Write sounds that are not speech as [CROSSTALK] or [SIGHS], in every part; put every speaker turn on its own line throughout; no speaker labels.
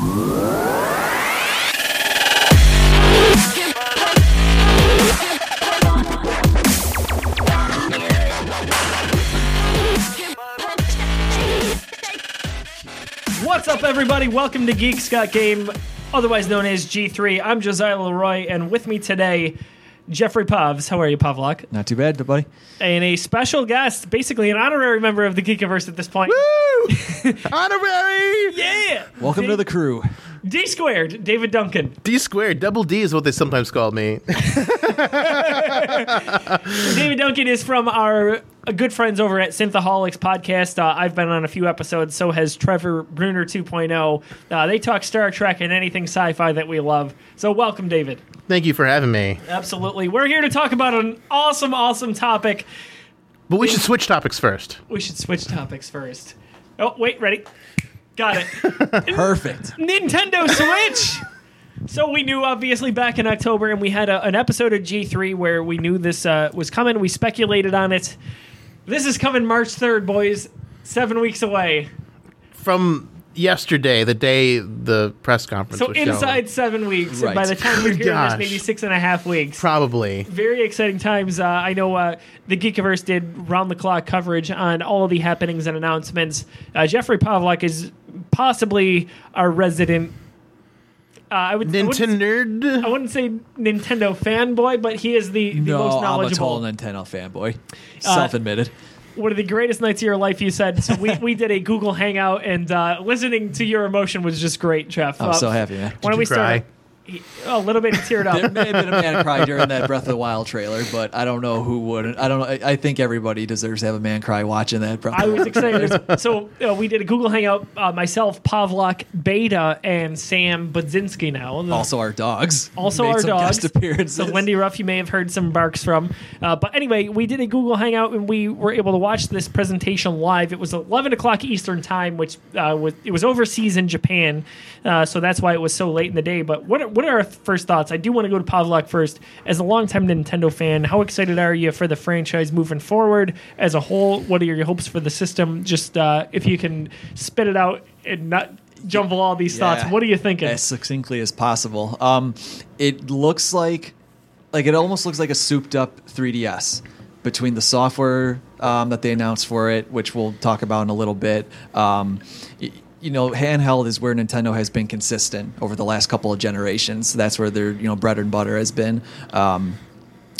What's up, everybody? Welcome to Geeks Got Game, otherwise known as G3. I'm Josiah Leroy, and with me today, Jeffrey Pavs. How are you, Pavlok?
Not too bad, buddy.
And a special guest, basically an honorary member of the Geekiverse at this point. [LAUGHS] [LAUGHS]
Honorary
Yeah!
Welcome to the crew.
D squared, David Duncan.
D squared, double D is what they sometimes call me. [LAUGHS]
David Duncan is from our uh, good friends over at Synthaholics podcast. Uh, I've been on a few episodes, so has Trevor Bruner 2.0. Uh, they talk Star Trek and anything sci fi that we love. So, welcome, David.
Thank you for having me.
Absolutely. We're here to talk about an awesome, awesome topic.
But we should switch topics first.
We should switch topics first. Oh, wait, ready? Got it. [LAUGHS]
Perfect.
Nintendo Switch. So we knew obviously back in October, and we had a, an episode of G3 where we knew this uh, was coming. We speculated on it. This is coming March 3rd, boys. Seven weeks away.
From yesterday, the day the press conference
So
was shown.
inside seven weeks. And by the time we're [LAUGHS] hearing this, maybe six and a half weeks.
Probably.
very exciting times. Uh, I know uh, the Geekiverse did round the clock coverage on all of the happenings and announcements. Uh, Jeffrey Pavlok is possibly our resident. Uh, I would I wouldn't,
Nintendo
I wouldn't say Nintendo fanboy, but he is the, the
No,
most
I'm a
knowledgeable.
total Nintendo fanboy. Self-admitted.
One of the greatest nights of your life, you said. So we, [LAUGHS] we did a Google Hangout, and uh, listening to your emotion was just great, Jeff.
I'm
Uh,
so happy, man.
Why don't
you
we start? A little bit teared up.
There may have been a man cry during that Breath of the Wild trailer, but I don't know who wouldn't. I don't know. I, I think everybody deserves to have a man cry watching that. Breath
I was excited. so uh, we did a Google Hangout, uh, myself, Pavlok, Beta, and Sam Budzinski now. The-
Also, our dogs.
Also our dogs.
Guest appearances.
So Wendy Ruff, you may have heard some barks from. Uh, but anyway, we did a Google Hangout and we were able to watch this presentation live. It was 11 o'clock Eastern time, which uh, was it was overseas in Japan, uh, so that's why it was so late in the day. But what are, what are our first thoughts? I do want to go to Pavlok first. As a longtime Nintendo fan, how excited are you for the franchise moving forward as a whole? What are your hopes for the system? Just uh, if you can spit it out and not jumble all these thoughts. What are you thinking?
as succinctly as possible. Um, it looks like, like it almost looks like a souped up 3DS between the software um, that they announced for it, which we'll talk about in a little bit. Um, you know, handheld is where Nintendo has been consistent over the last couple of generations. That's where their you know bread and butter has been. Um,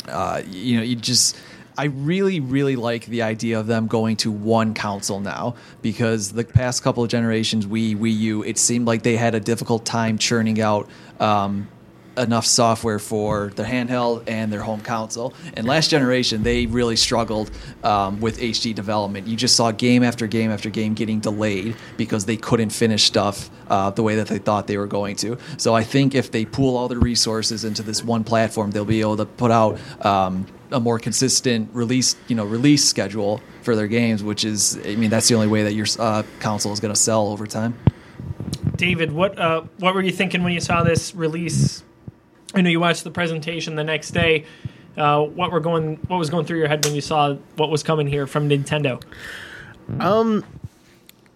uh, you know, you just. I really, really like the idea of them going to one console now because the past couple of generations, Wii, Wii U, it seemed like they had a difficult time churning out um, enough software for their handheld and their home console. And last generation, they really struggled um, with HD development. You just saw game after game after game getting delayed because they couldn't finish stuff uh, the way that they thought they were going to. So I think if they pool all their resources into this one platform, they'll be able to put out um, a more consistent release, you know, release schedule for their games. Which is, I mean, that's the only way that your uh, console is going to sell over time.
David, what uh, what were you thinking when you saw this release? I know you watched the presentation the next day. Uh, what were going? What was going through your head when you saw what was coming here from Nintendo?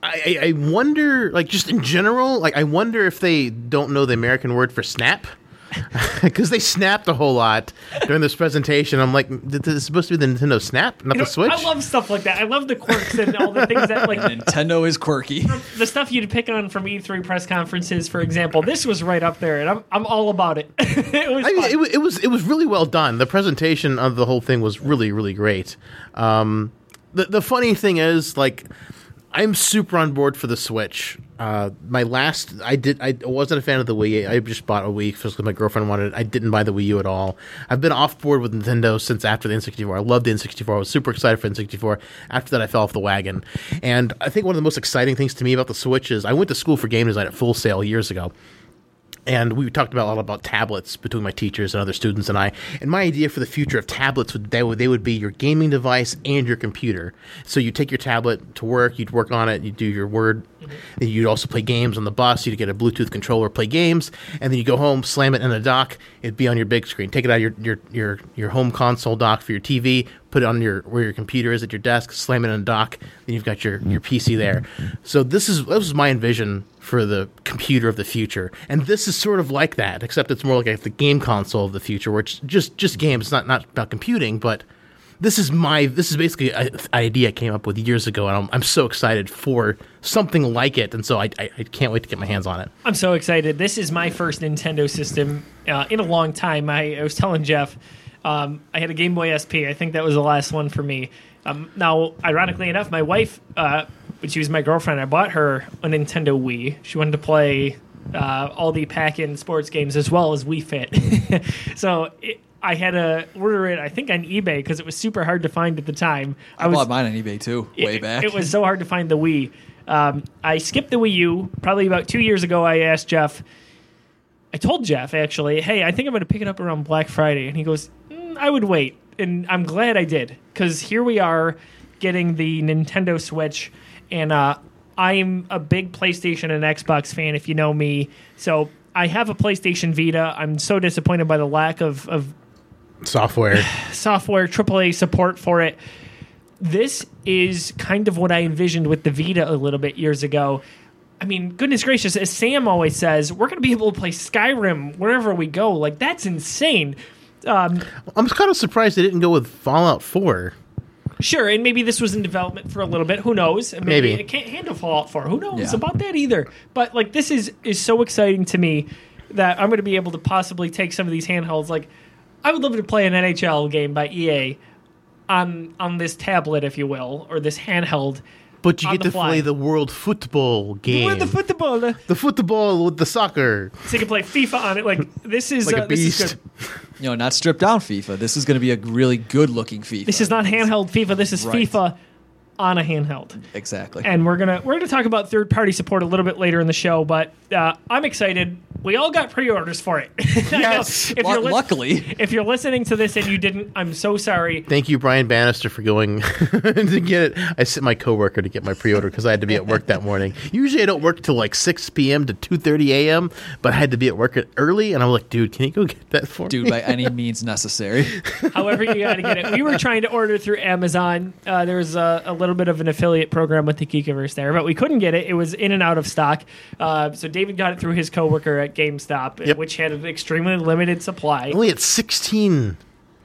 I, I I wonder, like, just in general, like, I wonder if they don't know the American word for snap. [LAUGHS] Because they snapped a whole lot during this presentation. I'm like, th- this is supposed to be the Nintendo Snap, not
You know,
the Switch.
I love stuff like that. I love the quirks and all the things that like
Nintendo is quirky.
the stuff you'd pick on from E3 press conferences, for example. This was right up there, and I'm I'm all about it. [LAUGHS] it was
I mean, it, it was it was really well done. The presentation of the whole thing was really really great. Um, the the funny thing is, like, I'm super on board for the Switch. Uh, my last, I did, I wasn't a fan of the Wii. I just bought a Wii because my girlfriend wanted it. I didn't buy the Wii U at all. I've been off board with Nintendo since after the N64. I loved the N64. I was super excited for N64. After that, I fell off the wagon. And I think one of the most exciting things to me about the Switch is I went to school for game design at Full Sail years ago and we talked about a lot about tablets between my teachers and other students and I. And my idea for the future of tablets would they would they would be your gaming device and your computer. So you take your tablet to work, you'd work on it, you'd do your word, and you'd also play games on the bus. You'd get a Bluetooth controller, play games, and then you go home, slam it in a dock. It'd be on your big screen. Take it out of your your your, your home console dock for your TV. Put it on your where your computer is at your desk. Slam it in a dock. Then you've got your your PC there. So this is this was my envision for for the computer of the future, and this is sort of like that, except it's more like the game console of the future, where it's just just games, not not about computing, but this is my this is basically an idea I came up with years ago, and I'm, I'm so excited for something like it, and so I, I, I can't wait to get my hands on it.
I'm so excited. This is my first Nintendo system uh, in a long time. I, I was telling Jeff, um, I had a Game Boy SP. I think that was the last one for me. Um, now, ironically enough, my wife, uh, when she was my girlfriend, I bought her a Nintendo Wii. She wanted to play uh, all the pack-in sports games as well as Wii Fit. [LAUGHS] so it, I had to order it, I think, on eBay because it was super hard to find at the time.
I,
was,
bought mine on eBay too, way
it,
back.
It was so hard to find the Wii. Um, I skipped the Wii U. Probably about two years ago, I asked Jeff. I told Jeff actually, "Hey, I think I'm going to pick it up around Black Friday," and he goes, mm, "I would wait." And I'm glad I did because here we are, getting the Nintendo Switch, and uh, I'm a big PlayStation and Xbox fan. If you know me, so I have a PlayStation Vita. I'm so disappointed by the lack of, of
Software. [SIGHS]
software AAA support for it. This is kind of what I envisioned with the Vita a little bit years ago. I mean, goodness gracious, as Sam always says, we're going to be able to play Skyrim wherever we go. Like, that's insane. Um,
I'm kind of surprised they didn't go with Fallout 4.
sure, and maybe this was in development for a little bit. Who knows? Maybe,
Maybe.
it can't handle Fallout 4. Who knows
Yeah.
about that either? But, like, this is, is so exciting to me that I'm going to be able to possibly take some of these handhelds. Like, I would love to play an NHL game by EA on on this tablet, if you will, or this handheld.
But you get to
fly.
play the World Football game.
With the football,
the football with the soccer.
you can play FIFA on it. Like this is
Like
uh,
a
this is
beast.
good.
you know, not stripped down FIFA. This is going to be a really good looking FIFA.
This is not handheld FIFA. This is
Right.
FIFA on a handheld.
exactly.
And we're gonna we're gonna talk about third party support a little bit later in the show. But uh, I'm excited. We all got pre orders for it. [LAUGHS]
Yes.
If
Lu-
you're lis-
luckily,
if you're listening to this and you didn't, I'm so sorry.
Thank you, Brian Bannister, for going [LAUGHS] to get it. I sent my coworker to get my pre-order because I had to be at work that morning. Usually, I don't work till like 6 p.m. to 2:30 a.m., but I had to be at work early, and I'm like, dude, can you go get that for
dude,
me?
Dude, by any [LAUGHS] means necessary.
However, you got to get it. We were trying to order through Amazon. Uh, there was a, a little bit of an affiliate program with the Geekiverse there, but we couldn't get it. It was in and out of stock. Uh, so David got it through his coworker at GameStop,
Yep.
which had an extremely limited supply.
Only at 16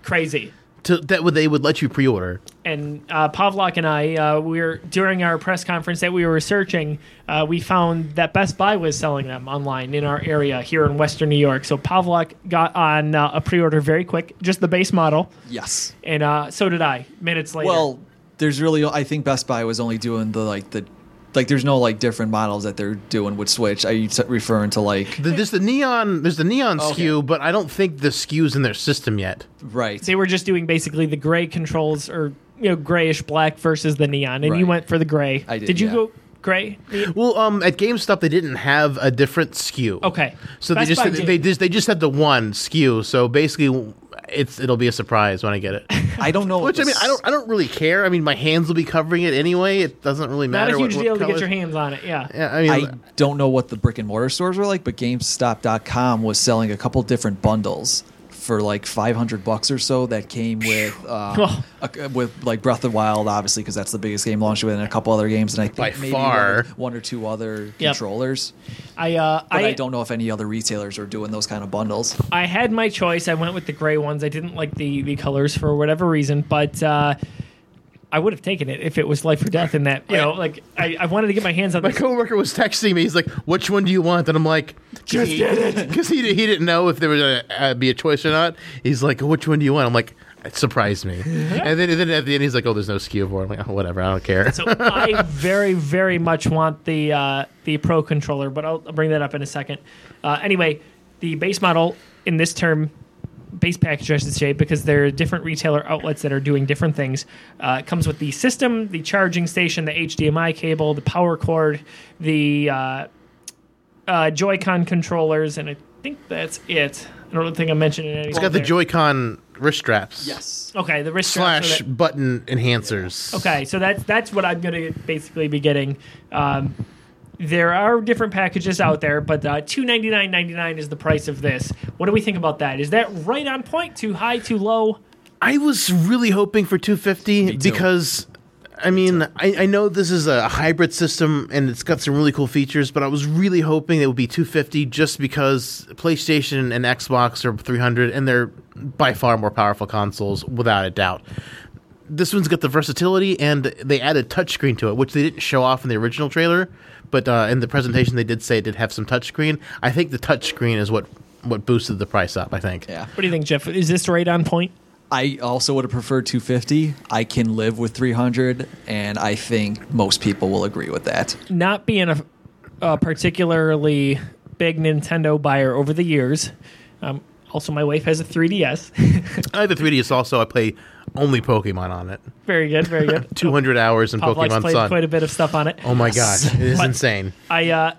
Crazy.
to, that would they would let you pre-order.
And uh, Pavlok and I, uh, we were during our press conference that we were researching, uh, we found that Best Buy was selling them online in our area here in Western New York. So Pavlok got on uh, a pre-order very quick, just the base model,
yes.
and uh, so did I. Minutes later.
Well, there's really. I think Best Buy was only doing the like the. Like there's no like different models that they're doing with Switch. Are you t- referring to like
The, there's the neon. There's the neon
Okay.
SKU, but I don't think the SKU's in their system yet.
right?
So they were just doing basically the gray controls or you know grayish black versus the neon, and you went for the gray.
I did, Did
you
yeah.
go gray?
Well, um, at GameStop they didn't have a different SKU.
Okay,
So
Best
they just
Buy
they, just they just had the one SKU. So basically, it's it'll be a surprise when I get it. [LAUGHS]
I don't know.
Which I mean, I don't I don't really care. I mean, my hands will be covering it anyway. It doesn't really matter.
not
matter.
a huge
what,
deal
what
to get your hands on it. Yeah.
Yeah, I mean,
I don't know what the brick and mortar stores were like, but GameStop.com was selling a couple different bundles for like 500 bucks or so that came with
Oh.
uh, a- with like Breath of the Wild, obviously, because that's the biggest game launched with, and a couple other games, and I think
By
maybe
far.
one or, one or two other
Yep.
controllers.
I uh,
But I,
I,
don't know if any other retailers are doing those kind of bundles.
I had my choice. I went with the gray ones. I didn't like the the colors for whatever reason, but. Uh, I would have taken it if it was life or death in that. You know, like I, I wanted to get my hands on
my
this.
coworker was texting me. He's like, "Which one do you want?" And I'm like, "Just get it," [LAUGHS] because he he didn't know if there was gonna uh, be a choice or not. He's like, "Which one do you want?" I'm like, "It surprised me." and then then at the end, he's like, "Oh, there's no SKU for." it." I'm like, "Oh, whatever. I don't care."
So I [LAUGHS] very, very much want the uh, the Pro controller, but I'll, I'll bring that up in a second. Uh, anyway, the base model in this term, base package, I should say, because there are different retailer outlets that are doing different things. Uh, it comes with the system, the charging station, the HDMI cable, the power cord, the uh, uh, Joy-Con controllers, and I think that's it. I don't think I mentioned it.
It's got the Joy-Con wrist straps.
Yes.
Okay, the wrist straps
Slash
that-
button enhancers.
Okay, so that's that's what I'm going to basically be getting. Um, there are different packages out there, but uh, two ninety nine ninety nine is the price of this. What do we think about that? Is that right on point? Too high? Too low?
I was really hoping for 250
Me
because I mean, I, I know this is a hybrid system and it's got some really cool features, but I was really hoping it would be 250 just because PlayStation and Xbox are 300 and they're by far more powerful consoles, without a doubt. This one's got the versatility and they added touchscreen to it, which they didn't show off in the original trailer, but uh, in the presentation they did say it did have some touchscreen. I think the touchscreen is what what boosted the price up. I think.
Yeah.
What do you think, Jeff? Is this right on point?
I also would have preferred 250. I can live with 300, and I think most people will agree with that.
Not being a, a particularly big Nintendo buyer over the years. Um, also, my wife has a 3DS. [LAUGHS]
I have a 3DS also. I play only Pokemon on it.
very good, very good. [LAUGHS]
200 hours in Pokemon
played
Sun.
quite a bit of stuff on it.
Oh my gosh, it is
But-
insane.
I uh,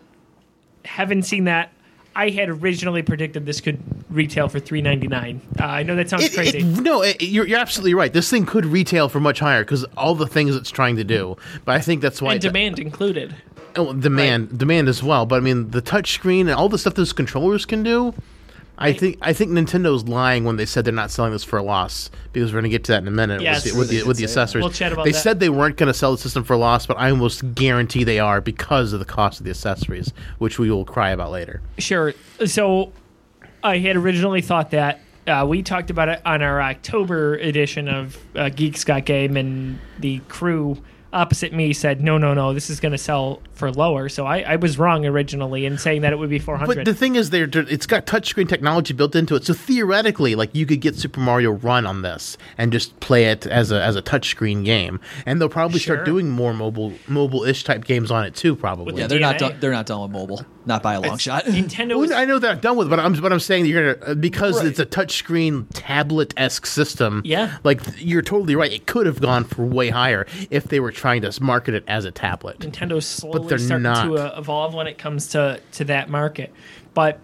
haven't seen that. I had originally predicted this could retail for three ninety nine. Uh, I know that sounds
It-
crazy.
it- no, it, you're, you're absolutely right. This thing could retail for much higher because all the things it's trying to do. But I think that's why
and demand included.
oh, demand demand as well. But I mean, the touchscreen and all the stuff those controllers can do. I think I think Nintendo's lying when they said they're not selling this for a loss because we're going to get to that in a minute
Yes.
with the, with the, with the
say
accessories.
We'll chat about
they
that.
said they weren't going to sell the system for a loss, but I almost guarantee they are because of the cost of the accessories, which we will cry about later.
Sure. So I had originally thought that uh, we talked about it on our October edition of uh, Geeks Got Game, and the crew opposite me said, "No, no, no, this is going to sell for lower." So I, I was wrong originally in saying that it would be 400.
But the thing is, there it's got touchscreen technology built into it. So theoretically, like you could get Super Mario Run on this and just play it as a as a touchscreen game, and they'll probably
Sure.
start doing more mobile mobile ish type games on it too. Probably.
Yeah, they're not done. They're not done with mobile. Not by a long shot. [LAUGHS]
Nintendo
Well, I know they're not done with, but I'm but I'm saying that you're gonna because
Right.
it's a touchscreen tablet esque system.
Yeah.
like you're totally right. It could have gone for way higher if they were trying to market it as a tablet.
Nintendo's slowly
they're
starting
not.
to uh, evolve when it comes to to that market. But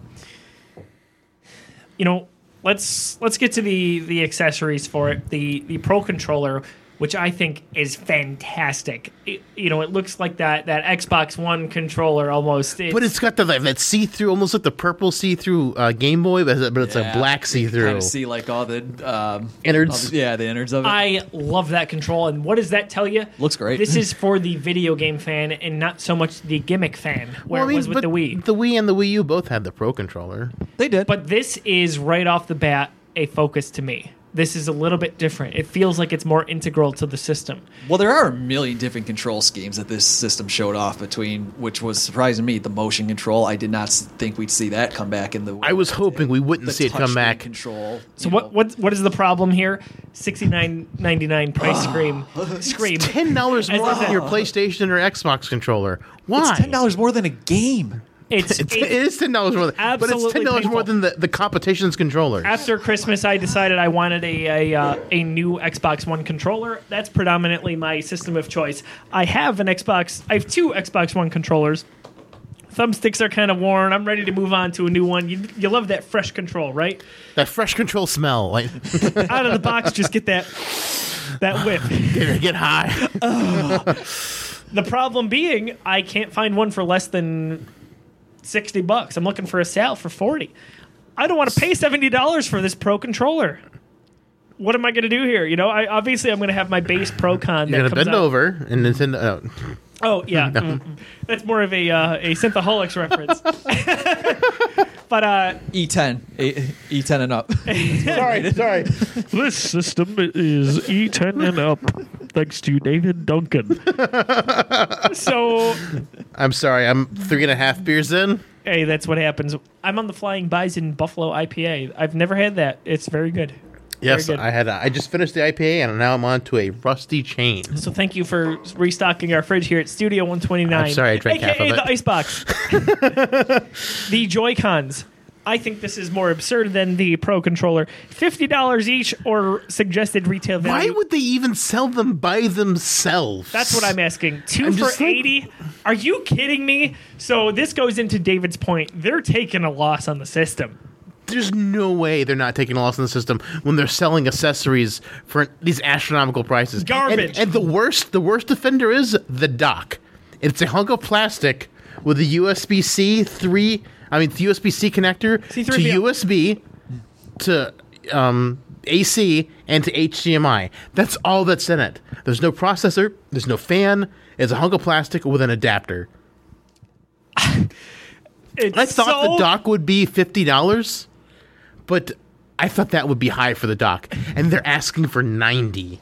you know, let's let's get to the the accessories for it. The the Pro controller, which I think is fantastic. It, you know, it looks like that that Xbox One controller almost.
Is But it's got the like, that see through, almost like the purple see through uh, Game Boy, but it's, but it's
Yeah.
a black see
Kind
through.
of see like all the um,
Innards.
all the- yeah, the innards of it.
I love that control, and what does that tell you?
Looks great.
This is [LAUGHS] for the video game fan, and not so much the gimmick fan, where
Well, I mean,
it was with the Wii.
The Wii and the Wii U both had the Pro controller.
they did.
But this is right off the bat a focus to me. This is a little bit different. It feels like it's more integral to the system.
Well, there are a million different control schemes that this system showed off between, which was surprising me. The motion control, I did not think we'd see that come back in the.
I was hoping we wouldn't see it come back.
Control.
So what
know.
what what is the problem here? Sixty nine ninety nine price [SIGHS] scream scream.
Ten dollars [LAUGHS] more than your PlayStation or Xbox controller. Why?
It's ten dollars more than a game.
It's,
It's,
it-
it is ten dollars more, than, but it's ten dollars more than the, the competition's controller.
after Christmas, I decided I wanted a a, uh, a new Xbox One controller. That's predominantly my system of choice. I have an Xbox. I have two Xbox One controllers. Thumbsticks are kind of worn. I'm ready to move on to a new one. You, you love that fresh control, right?
That fresh control smell, like [LAUGHS]
Out of the box, just get that that whip.
get, get high. [LAUGHS]
The problem being, I can't find one for less than sixty bucks. I'm looking for a sale for forty. I don't want to pay seventy dollars for this Pro controller. What am I going to do here? You know, I obviously I'm going to have my base Pro Con.
You're gonna bend
out-
over and then Nintendo. Uh,
Oh yeah, [LAUGHS] mm, mm. that's more of a uh, a Synthaholics reference. [LAUGHS] but uh,
E10, E- E10 and up. [LAUGHS]
sorry, sorry.
this system is E10 and up, thanks to David Duncan. [LAUGHS] so
I'm sorry. I'm three and a half beers in.
Hey, that's what happens. I'm on the Flying Bison Buffalo IPA. I've never had that. It's very good.
Yes,
good.
I had. A, I just finished the IPA and now I'm on to a rusty chain.
So thank you for restocking our fridge here at Studio 129.
I'm sorry, I drank
AKA
half of it.
the icebox. [LAUGHS] the Joy Cons. I think this is more absurd than the Pro controller. Fifty dollars each, or suggested retail value.
Why would they even sell them by themselves?
That's what I'm asking. 2
I'm
for
just like-
eighty? Are you kidding me? So this goes into David's point. They're taking a loss on the system.
There's no way they're not taking a loss in the system when they're selling accessories for these astronomical prices.
Garbage.
And, and the worst, the worst offender is the dock. It's a hunk of plastic with a USB C three. I mean, the USB C connector
C3PO.
to USB to um, AC and to HDMI. That's all that's in it. There's no processor. There's no fan. It's a hunk of plastic with an adapter. [LAUGHS] I thought
so-
the dock would be fifty dollars, but I thought that would be high for the dock, and they're asking for ninety.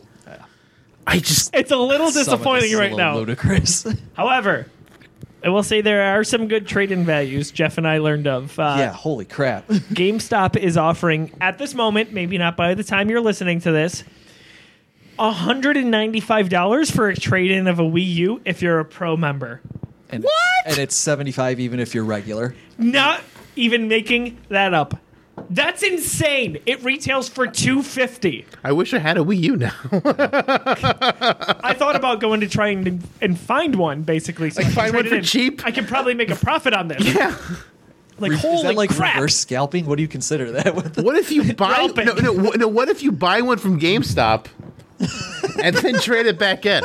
I just
It's a little
Some of this
disappointing
is a
right
little
now.
Ludicrous. [LAUGHS]
However, I will say there are some good trade-in values. Jeff and I learned of. Uh,
yeah, holy crap. [LAUGHS]
GameStop is offering at this moment, maybe not by the time you're listening to this, $195 for a trade-in of a Wii U if you're a pro member.
And, what? And it's 75 even if you're regular.
Not even making that up. That's insane. It retails for 250.
I wish I had a Wii U now. [LAUGHS]
I thought about going to try and, and find one basically. So I can
find one for
in.
cheap?
I could probably make a profit on this.
yeah. [LAUGHS]
Like
Is
holy
that like
crap.
reverse scalping? What do you consider that? [LAUGHS] With
What if you buy no, no, wh- no? What if you buy one from GameStop and then trade it back in?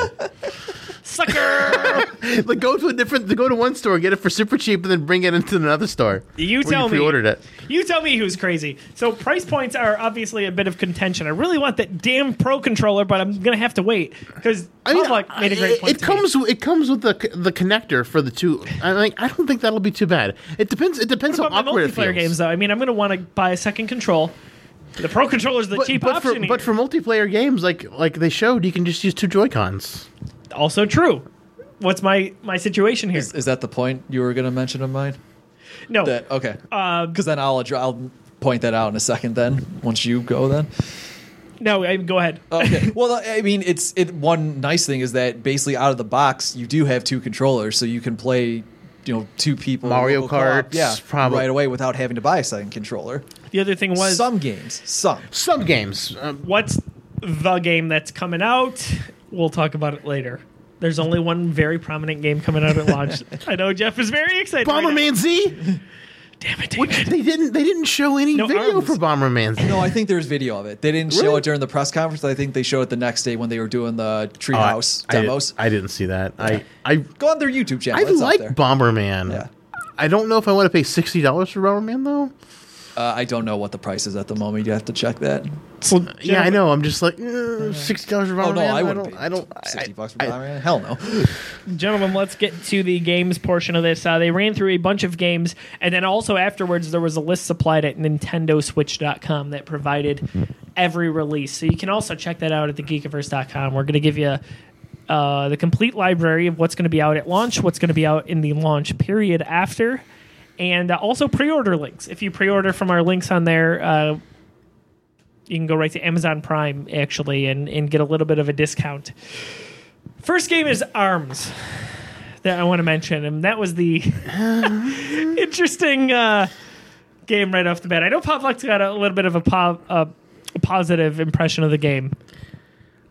Sucker! [LAUGHS]
Like go to a different, go to one store, get it for super cheap, and then bring it into another store.
You tell
you
me.
pre-ordered it.
You tell me who's crazy. So price points are obviously a bit of contention. I really want that damn pro controller, but I'm gonna have to wait because
I mean,
Pavlok made a great
it,
point.
it comes it comes with the the connector for the two. I mean, I don't think that'll be too bad. It depends. It depends how awkward it feels.
games, though. I mean, I'm gonna want to buy a second control. The pro controller is the
But,
cheap
but
option.
for but for multiplayer games, like like they showed, you can just use two Joy Cons.
Also true. What's my my situation here?
is, is that the point you were going to mention of mine?
no,
That okay. Because then I'll addr- I'll point that out in a second. Then once you go, then
no. I, go ahead.
okay. [LAUGHS] well, I mean, it's it. One nice thing is that basically out of the box, you do have two controllers, so you can play. You know, two people
Mario Kart,
yeah,
probably-
right away without having to buy a second controller.
the other thing was
some games, some.
Some games, um,
what's the game that's coming out? We'll talk about it later. There's only one very prominent game coming out at launch. [LAUGHS] I know Jeff is very excited. right.
Bomberman Z.
Damn it,
Which they didn't they didn't show any
No
video
arms.
for Bomberman Z.
No, I think there's video of it. They didn't show it during the press conference. I think they showed it the next day when they were doing the treehouse
Oh, I, I
demos.
I didn't see that. I I
Go on their YouTube channel.
I
it's
like
up.
Bomberman.
Yeah.
I don't know if I want to pay sixty dollars for Bomberman though.
Uh, I don't know what the price is at the moment. You have to check that.
So,
Yeah, I know. I'm just like eh, sixty dollars for Bomberman.
Oh no, I
I
wouldn't.
don't.
pay
I don't.
Sixty
I-
bucks for
I-
Bomberman? Hell no. [LAUGHS]
Gentlemen, let's get to the games portion of this. Uh, they ran through a bunch of games, and then also afterwards, there was a list supplied at NintendoSwitch.com that provided every release. So you can also check that out at thegeekiverse.com. We're going to give you uh, the complete library of what's going to be out at launch, what's going to be out in the launch period after, and uh, also pre order links. If you pre order from our links on there, uh, you can go right to Amazon Prime actually and, and get a little bit of a discount. First game is Arms that I want to mention, and that was the [LAUGHS] interesting uh, game right off the bat. I know Pavlok's got a little bit of a, po- a positive impression of the game.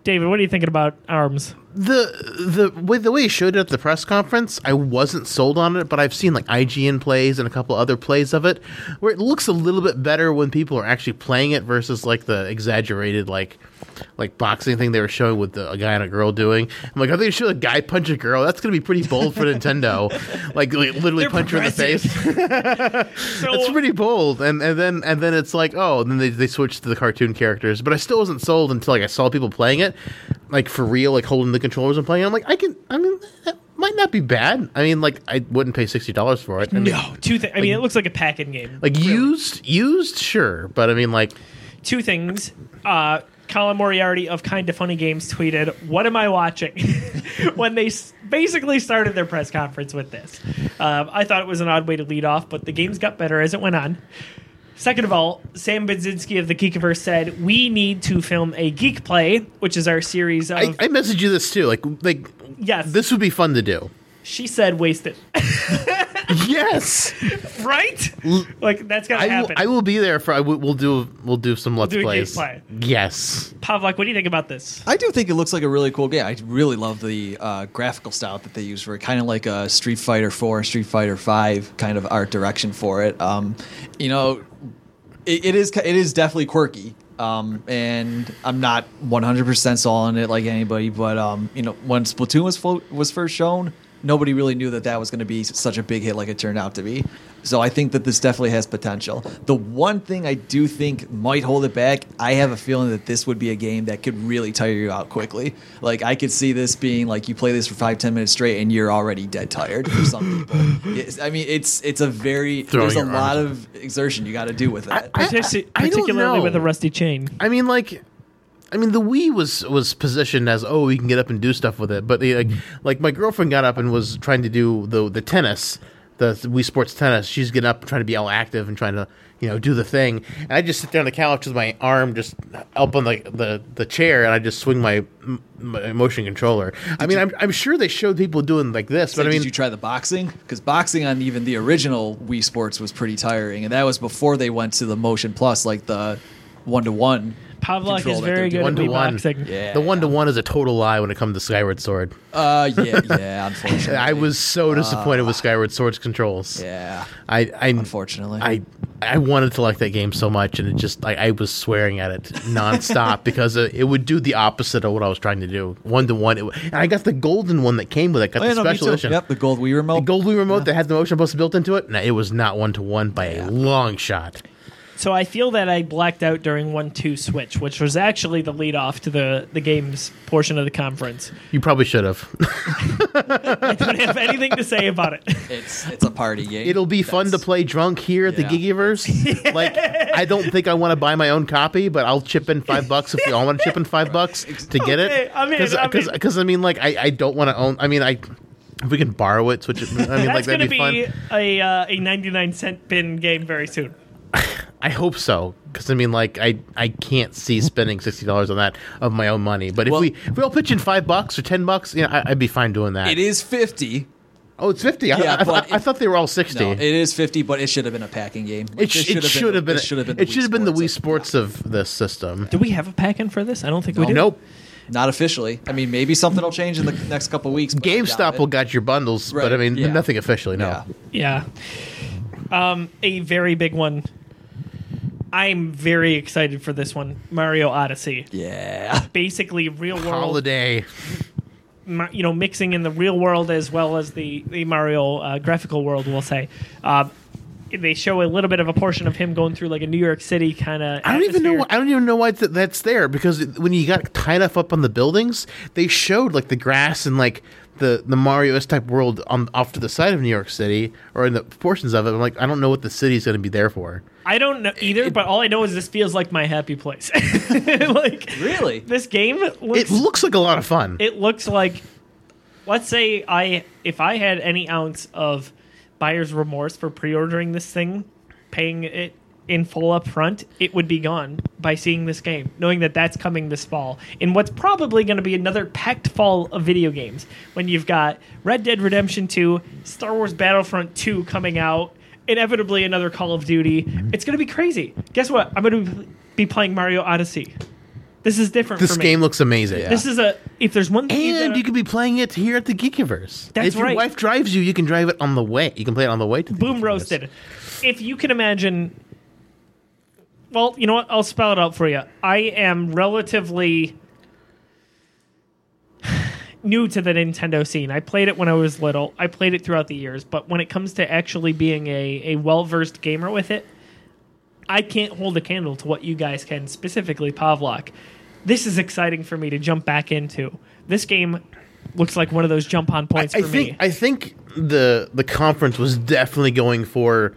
David, what are you thinking about Arms?
The the way the way he showed it at the press conference, I wasn't sold on it, but I've seen like IGN plays and a couple other plays of it where it looks a little bit better when people are actually playing it versus like the exaggerated like like boxing thing they were showing with the, a guy and a girl doing. I'm like, are they gonna show a guy punch a girl? That's gonna be pretty bold for Nintendo. [LAUGHS] like, like literally
They're
punch her in the face. [LAUGHS]
So,
It's pretty bold, and and then and then it's like, oh, then they they switched to the cartoon characters. But I still wasn't sold until like I saw people playing it, like for real, like holding the controllers and playing. I'm like, I can. I mean, that might not be bad. I mean, like I wouldn't pay sixty dollars for it. I mean,
no, two things. I mean, it looks like a packing game.
like
really.
used, used, sure, but I mean, like,
two things. Uh, Colin Moriarty of Kinda Funny Games tweeted, "What am I watching?" [LAUGHS] when they s- basically started their press conference with this. Um, I thought it was an odd way to lead off, but the games got better as it went on. Second of all, Sam Budzinski of the Geekiverse said, "We need to film a Geek Play, which is our series of
I, I messaged you this too. Like, like
yes."
this would be fun to do.
she said, "Wasted." [LAUGHS]
yes,
right? like that's gonna
I will.
happen.
I will be there for. I will, we'll do. We'll do some let's
do
plays.
gameplay.
Yes.
Pavlok, what do you think about this?
I do think it looks like a really cool game. I really love the uh, graphical style that they use for it, kind of like a Street Fighter Four, Street Fighter Five kind of art direction for it. Um, you know, it, it is it is definitely quirky. Um, and I'm not 100% sold on it like anybody, but um, you know, when Splatoon was fo- was first shown, nobody really knew that that was going to be such a big hit like it turned out to be. So I think that this definitely has potential. The one thing I do think might hold it back, I have a feeling that this would be a game that could really tire you out quickly. Like I could see this being like you play this for five ten minutes straight and you're already dead tired for some [LAUGHS] people. Yes, I mean it's it's a very
Throwing
there's a lot
arms
of exertion you got to do with it.
I-
Particu-
I don't
particularly
know.
with a rusty chain.
I mean, like, I mean, the Wii was was positioned as oh, you can get up and do stuff with it, but like, like my girlfriend got up and was trying to do the the tennis, the Wii Sports tennis. She's getting up trying to be all active and trying to you know do the thing. And I just sit there on the couch with my arm just up on the the, the chair, and I just swing my, my motion controller. I mean, I'm I'm sure they showed people doing like this,
So
but I mean,
did you try the boxing? Because boxing on even the original Wii Sports was pretty tiring, and that was before they went to the Motion Plus, like the one to one.
Pavlok is very good
doing.
at
One to one.
beatboxing.
Yeah,
the one to one is a total lie when it comes to Skyward Sword.
Uh, yeah, yeah. Unfortunately, [LAUGHS]
I was so disappointed with Skyward Sword's controls.
Yeah,
I, I
unfortunately.
I I wanted to like that game so much, and it just I, I was swearing at it nonstop [LAUGHS] because uh, it would do the opposite of what I was trying to do. One to one, and I got the golden one that came with it. Got
Oh,
the
no, me
special
too.
edition.
Yep, the gold Wii remote.
The gold Wii remote that had the motion plus built into it. No, it was not one to one by a long shot.
So I feel that I blacked out during one two switch, which was actually the lead off to the the games portion of the conference.
You probably should have. [LAUGHS]
I don't have anything to say about it.
It's it's a party game.
It'll be fun to play drunk here at
Yeah.
the Geekiverse. [LAUGHS] Like, I don't think I want to buy my own copy, but I'll chip in five bucks if you all want to chip in five bucks to get
Okay,
it.
I mean, in, I'm.
Because I mean, like, I, I don't want to own. I mean, I if we can borrow it, switch it. I mean,
That's
like
going to
that'd be,
be
fun.
a uh, a 99 cent bin game very soon.
I hope so. Because I mean, like, I I can't see spending sixty dollars on that of my own money. But if
Well-
we if we all pitch in five bucks or ten bucks, you know, I, I'd be fine doing that.
It is fifty.
Oh, it's fifty. I,
Yeah,
I,
but
I, I thought they were all sixty.
No, it is fifty, but it should have been a packing game. Like,
It, sh- it should have been.
It should have been.
It should have been the Wii
Sports.
Sports of this system.
Do we have a pack in for this? I don't think we do.
Nope.
Not officially. I mean, maybe something will change in the next couple weeks. but I doubt
GameStop will got your bundles, but I mean
yeah.
nothing officially. No.
Yeah.
Yeah. Um, a very big one. I'm very excited for this one. Mario Odyssey.
Yeah.
Basically, real world.
Holiday.
ma- you know, mixing in the real world as well as the the Mario uh, graphical world. We'll say. Um, they show a little bit of a portion of him going through like a New York City kind of.
I don't even know. Why, I don't even know why th- that's there because when you got tied enough up on the buildings, they showed like the grass and like the the Mario S type world on off to the side of New York City or in the portions of it. I'm like, I don't know what the city's going to be there for.
I don't know either, but all I know is this feels like my happy place. [LAUGHS] like
Really?
this game looks
It looks like a lot of fun.
it looks like let's say I if I had any ounce of buyer's remorse for pre-ordering this thing, paying it in full up front, it would be gone by seeing this game, knowing that that's coming this fall. In what's probably going to be another packed fall of video games when you've got Red Dead Redemption 2, Star Wars Battlefront 2 coming out, inevitably another Call of Duty. It's going to be crazy. Guess what? I'm going to be playing Mario Odyssey. This is different
this
for me.
game looks amazing.
This is a if there's one thing
And you could be playing it here at the Geekiverse.
That's
if your
right.
wife drives you, you can drive it on the way. You can play it on the way to the
boom
Geekiverse.
roasted. If you can imagine, well, you know what? I'll spell it out for you. I am relatively new to the Nintendo scene. I played it when I was little. I played it throughout the years, but when it comes to actually being a, a well versed gamer with it, I can't hold a candle to what you guys can, specifically Pavlok. This is exciting for me to jump back into. This game looks like one of those jump on points
I
for
think
me.
I think the the conference was definitely going for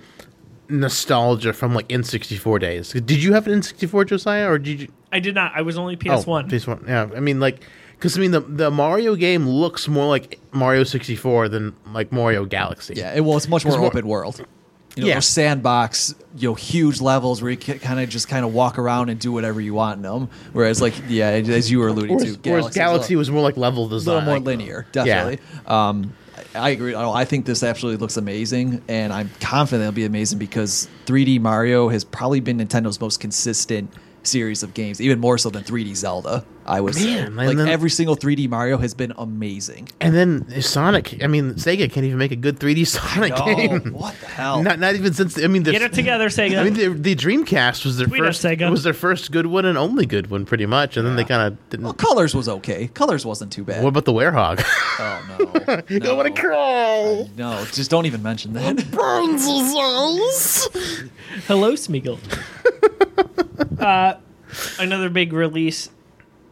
nostalgia from like N64 days. Did you have an N64, Josiah, or did you?
I did not. I was only
Oh,
PS1.
PS1. Yeah, I mean like because I mean the the Mario game looks more like Mario 64 than like Mario Galaxy.
Yeah. It, well, it's much more,
more-
open world. You know,
Yeah.
those sandbox, you know, huge levels where you can kind of just kind of walk around and do whatever you want in them. Whereas, like, yeah, as you were alluding
Whereas,
to,
whereas Galaxy was more like level design, a little
more linear, definitely. Um, I agree. I I think this absolutely looks amazing, and I'm confident it'll be amazing because 3D Mario has probably been Nintendo's most consistent series of games, even more so than 3D Zelda. I was
Man,
like
then-
every single 3D Mario has been amazing.
And then Sonic. I mean, Sega can't even make a good 3D [LAUGHS] Sonic
No,
game.
what the hell?
Not not even since I mean,
Get
the-
it together, Sega. [LAUGHS]
I mean, the, the Dreamcast was their
Tweet us,
first
Sega.
was their first good one and only good one, pretty much. And then they kind of didn't.
well, Colors was okay. Colors wasn't too bad.
What about the Werehog? [LAUGHS]
oh no,
I
no.
want to cry.
No, just don't even mention that.
Burns his eyes.
Hello, Smeagol. uh, another big release.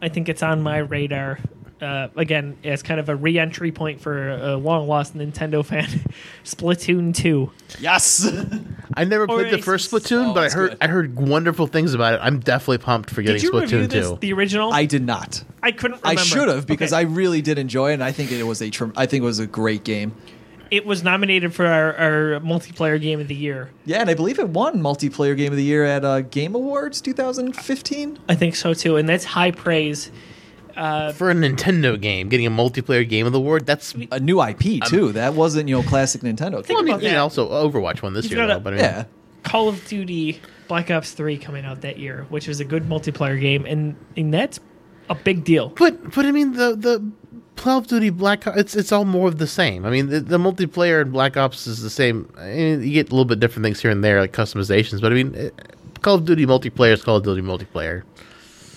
I think it's on my radar. Uh, again, as kind of a re-entry point for a long lost Nintendo fan, [LAUGHS] Splatoon 2.
yes. [LAUGHS]
I never
Or
played the first Splatoon,
oh,
but I heard
good.
I heard wonderful things about it. I'm definitely pumped for getting
Did you
Splatoon
this,
2.
the original?
I did not.
I couldn't
I should have because
Okay.
I really did enjoy it, and I think it was a. Tr- I think it was a great game.
It was nominated for our, our multiplayer game of the year.
Yeah, and I believe it won multiplayer game of the year at uh, Game Awards 2015.
I think so too, and that's high praise.
for a Nintendo game, getting a multiplayer game of the award, that's
A new IP too. that wasn't you know classic Nintendo.
well, I mean,
about that.
know, also Overwatch one this
You've
year, though.
a-
But I mean,
yeah,
Call of Duty Black Ops 3 coming out that year, which was a good multiplayer game, and, and that's a big deal.
But but I mean the the Call of Duty Black Ops it's it's all more of the same. I mean the, the multiplayer in Black Ops is the same. I mean, you get a little bit different things here and there like customizations, but I mean it, Call of Duty multiplayer is Call of Duty multiplayer.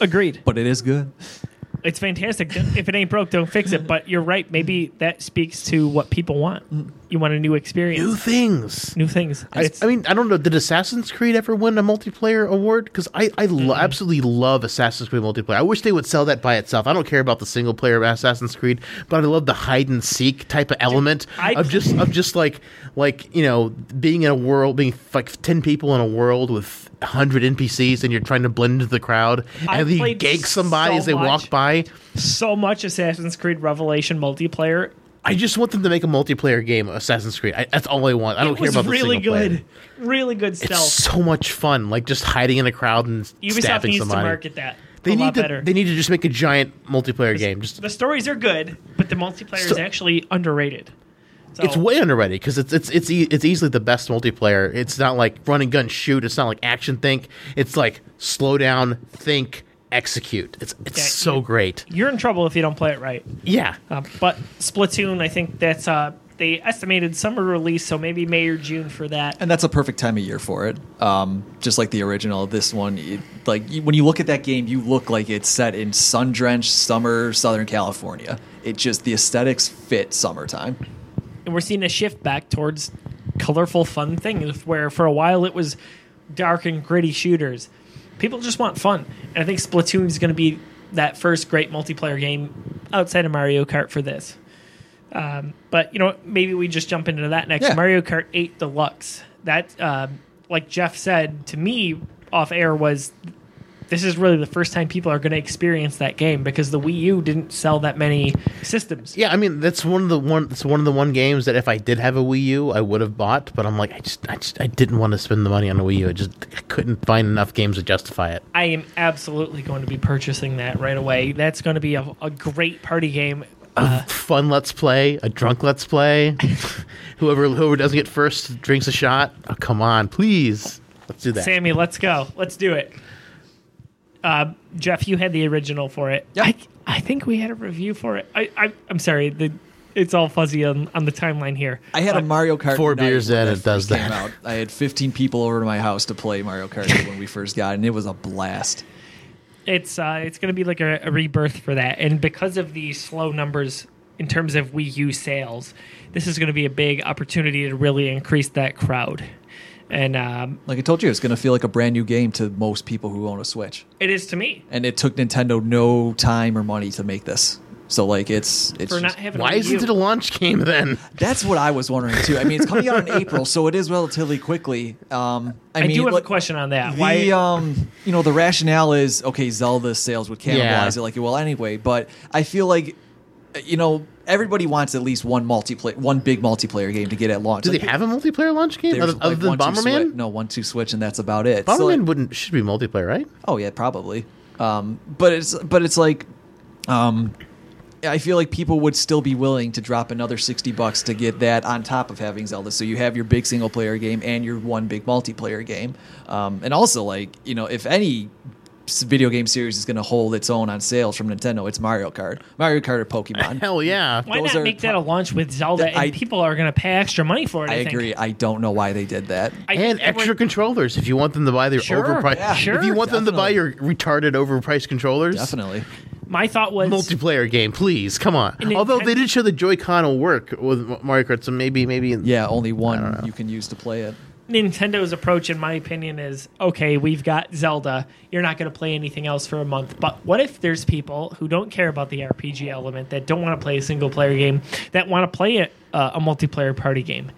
Agreed.
but it is good.
It's fantastic. if it ain't broke, don't fix it. But you're right. Maybe that speaks to what people want. You want a new experience,
New things,
new,
things. I, I mean, I don't know. Did Assassin's Creed ever win a multiplayer award? Because I, I lo- absolutely love Assassin's Creed multiplayer. I wish they would sell that by itself. I don't care about the single player of Assassin's Creed, but I love the hide and seek type of element
I-
of just of just like like you know being in a world, being like ten people in a world with hundred NPCs, and you're trying to blend into the crowd,
I
and you gank somebody
so
as they
much.
walk by.
so much Assassin's Creed Revelation multiplayer.
I just want them to make a multiplayer game of Assassin's Creed. I, that's all I want. I don't care about the
really
single player.
good, really good stealth.
It's so much fun, like just hiding in a crowd and
Ubisoft
stabbing
needs
somebody.
to market that
they
a
need
lot
to.
better.
They need to just make a giant multiplayer game. Just
the stories are good, but the multiplayer is actually underrated. So,
it's way underrated because it's it's it's e- it's easily the best multiplayer. It's not like run and gun shoot. It's not like action think. It's like slow down, think, execute. It's it's
Yeah,
so
you-
great.
you're in trouble if you don't play it right.
Yeah,
Uh, but Splatoon, I think that's uh, they estimated summer release, so maybe May or June for that.
and that's a perfect time of year for it. Um, just like the original, this one, it, like you, when you look at that game, you look like it's set in sun-drenched summer Southern California. It just the aesthetics fit summertime.
And we're seeing a shift back towards colorful, fun things. Where for a while it was dark and gritty shooters. People just want fun, and I think Splatoon is going to be that first great multiplayer game outside of Mario Kart for this. Um, but you know, maybe we just jump into that next.
Yeah.
Mario Kart 8 Deluxe. That, um, like Jeff said to me off air, was this is really the first time people are going to experience that game because the Wii U didn't sell that many systems.
yeah. I mean, that's one of the one. It's one of the one games that if I did have a Wii U, I would have bought. But I'm like, I just, I just, I didn't want to spend the money on a Wii U. I just I couldn't find enough games to justify it.
I am absolutely going to be purchasing that right away. That's going to be a, a great party game.
a uh, fun let's play, a drunk let's play. [LAUGHS] whoever whoever doesn't get first drinks a shot. Oh, come on, please. Let's do that.
Sammy, let's go. Let's do it. Uh, Jeff, you had the original for it.
Yep.
I, I think we had a review for it. I, I I'm sorry. The, it's all fuzzy on, on the timeline here.
I had a Mario Kart.
Four
night
beers
when
in,
that
it does
first came
that.
Out. I had 15 people over to my house to play Mario Kart [LAUGHS] when we first got, it, and it was a blast.
it's uh, it's going to be like a, a rebirth for that, and because of the slow numbers in terms of Wii U sales, this is going to be a big opportunity to really increase that crowd. And um,
Like I told you, it's going to feel like a brand new game to most people who own a Switch.
it is to me
And it took Nintendo no time or money to make this. So like it's it's
for not
just-
having.
Why
a
isn't it a launch game then?
that's what I was wondering too. I mean, it's coming out in April, so it is relatively quickly. Um, I,
I
mean,
do have
like,
a question on that.
The
Why?
um, you know, the rationale is okay. Zelda sales would cannibalize
Yeah.
it like it will anyway. But I feel like, you know, everybody wants at least one multiplayer, one big multiplayer game to get at launch.
Do
Like,
they have a multiplayer launch game other,
like
than Bomberman?
No, one two Switch, and that's about it.
Bomberman
So, like-
wouldn't should be multiplayer, right?
Oh yeah, probably. Um, but it's but it's like, um, I feel like people would still be willing to drop another sixty bucks to get that on top of having Zelda. So you have your big single player game and your one big multiplayer game, um, and also like you know if any video game series is going to hold its own on sales from Nintendo, it's Mario Kart, Mario Kart or Pokemon. [LAUGHS]
Hell yeah.
Why
Those
not
are
make that a launch with Zelda and
I-
people are going to pay extra money for it? I,
I
think.
agree. I don't know why they did that.
I
and extra
would-
controllers if you want them to buy their
Sure,
overpriced.
yeah.
If you
sure,
want them to buy your retarded overpriced controllers,
Definitely.
My thought was
multiplayer game, please, come on. Although
Ninten-
they did show the Joy-Con will work with Mario Kart, so maybe maybe
Yeah, only one you can use to play it.
Nintendo's approach, in my opinion, is okay, we've got Zelda. You're not going to play anything else for a month. But what if there's people who don't care about the RPG element, that don't want to play a single player game, that want to play a, uh, a multiplayer party game?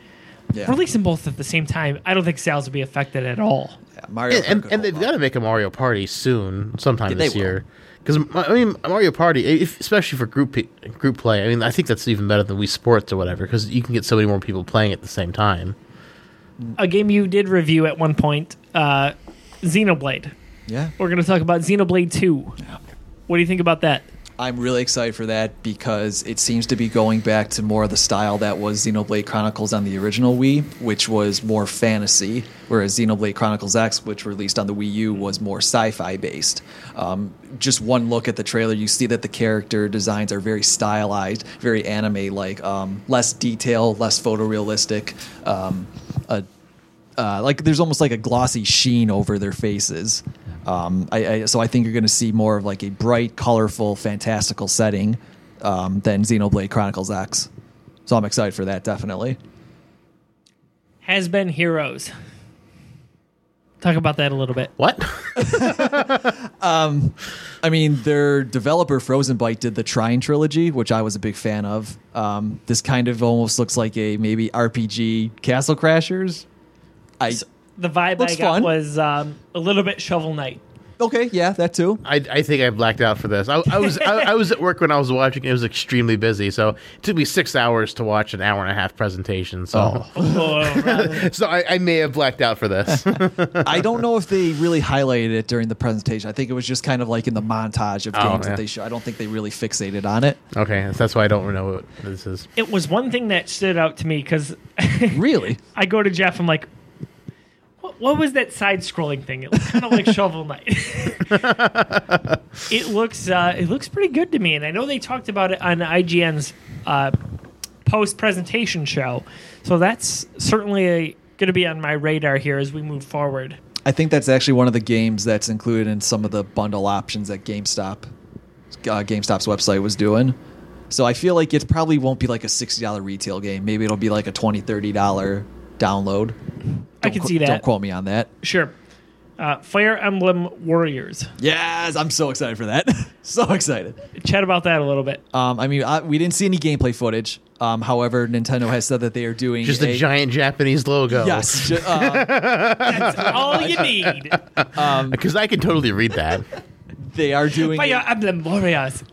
Yeah.
Release them both at the same time. I don't think sales will be affected at all.
Yeah, Mario
and, and, and they've got to make a Mario Party soon, sometime
Yeah,
this year. Because I mean, Mario Party, if, especially for group pe- group play, I mean, I think that's even better than Wii Sports or whatever, because you can get so many more people playing at the same time.
A game you did review at one point, uh, Xenoblade.
Yeah.
We're going to talk about Xenoblade 2. What do you think about that?
I'm really excited for that because it seems to be going back to more of the style that was Xenoblade Chronicles on the original Wii, which was more fantasy, whereas Xenoblade Chronicles X, which released on the Wii U, was more sci-fi based. Um, just one look at the trailer, you see that the character designs are very stylized, very anime-like, um, less detail, less photorealistic. Um, uh, like there's almost like a glossy sheen over their faces. Um, I, I, so I think you're going to see more of like a bright, colorful, fantastical setting um, than Xenoblade Chronicles X. So I'm excited for that, definitely.
Has been Heroes. Talk about that a little bit.
What? [LAUGHS] [LAUGHS]
I mean, their developer Frozenbyte did the Trine trilogy, which I was a big fan of. Um, this kind of almost looks like a maybe RPG Castle Crashers. I
The vibe I got
fun.
was um, a little bit Shovel Knight.
okay, yeah, that too.
I, I think I blacked out for this. I, I was I, I was at work when I was watching. It was extremely busy, so it took me six hours to watch an hour and a half presentation. So
Oh, [LAUGHS]
so I, I may have blacked out for this. [LAUGHS]
I don't know if they really highlighted it during the presentation. I think it was just kind of like in the montage of
Oh,
games
yeah.
that they show. I don't think they really fixated on it.
okay, that's why I don't know what this is.
it was one thing that stood out to me because [LAUGHS]
Really?
I go to Jeff. I'm like, what, what was that side-scrolling thing? It looked kind of like [LAUGHS] Shovel Knight. it looks uh, it looks pretty good to me, and I know they talked about it on IGN's uh, post-presentation show, so that's certainly going to be on my radar here as we move forward.
I think that's actually one of the games that's included in some of the bundle options that GameStop, uh, GameStop's website was doing. So I feel like it probably won't be like a sixty dollar retail game. Maybe it'll be like a $20, 30 dollar download.
I can
qu-
see that.
Don't quote me on that.
Sure. Uh, Fire Emblem Warriors.
Yes, I'm so excited for that. [LAUGHS] so excited.
Chat about that a little bit.
Um, I mean, I, we didn't see any gameplay footage. Um, however, Nintendo has said that they are doing
Just a
a
giant Japanese logo.
Yes, ju- [LAUGHS] uh,
That's all you need. [LAUGHS]
because I can totally read that.
they are doing.
Fire
a-
Emblem Warriors.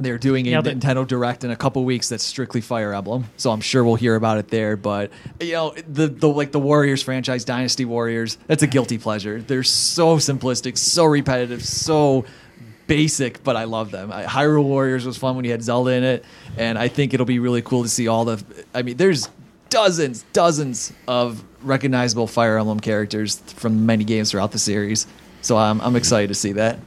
They're doing a
Nailed it.
Nintendo Direct in a couple weeks that's strictly Fire Emblem, so I'm sure we'll hear about it there. But you know, the the like the Warriors franchise, Dynasty Warriors, that's a guilty pleasure. They're so simplistic, so repetitive, so basic, but I love them. I, Hyrule Warriors was fun when you had Zelda in it, and I think it'll be really cool to see all the. I mean, there's dozens, dozens of recognizable Fire Emblem characters from many games throughout the series. So I'm I'm excited to see that.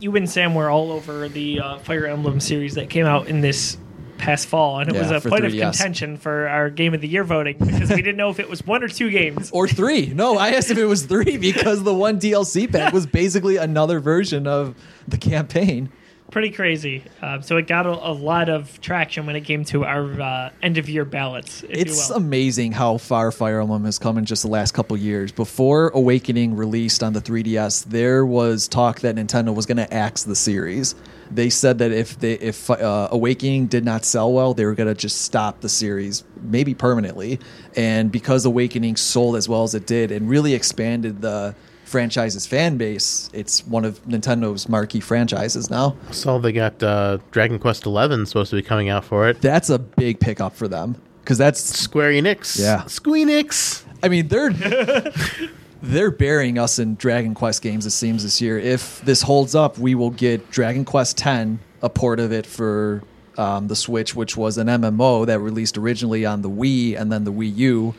You and Sam were all over the uh, Fire Emblem series that came out in this past fall, and it was a point of contention for our Game of the Year voting because we didn't know if it was one or two games.
Or three. No, I asked if it was three because the one DLC pack was basically another version of the campaign.
Pretty crazy. Um, so it got a, a lot of traction when it came to our uh, end of year ballots. If
It's
you will.
amazing how far Fire Emblem has come in just the last couple years. Before Awakening released on the 3DS, there was talk that Nintendo was going to axe the series. They said that if they if uh, Awakening did not sell well, they were going to just stop the series, maybe permanently. And because Awakening sold as well as it did, and really expanded the franchise's fan base, it's one of Nintendo's marquee franchises now.
So they got uh, Dragon Quest Eleven supposed to be coming out for it.
That's a big pickup for them because that's
Square Enix.
Yeah.
Squeenix.
I mean, they're [LAUGHS] they're burying us in Dragon Quest games. It seems this year. If this holds up, we will get Dragon Quest X, a port of it for um, the Switch, which was an MMO that released originally on the Wii and then the Wii U.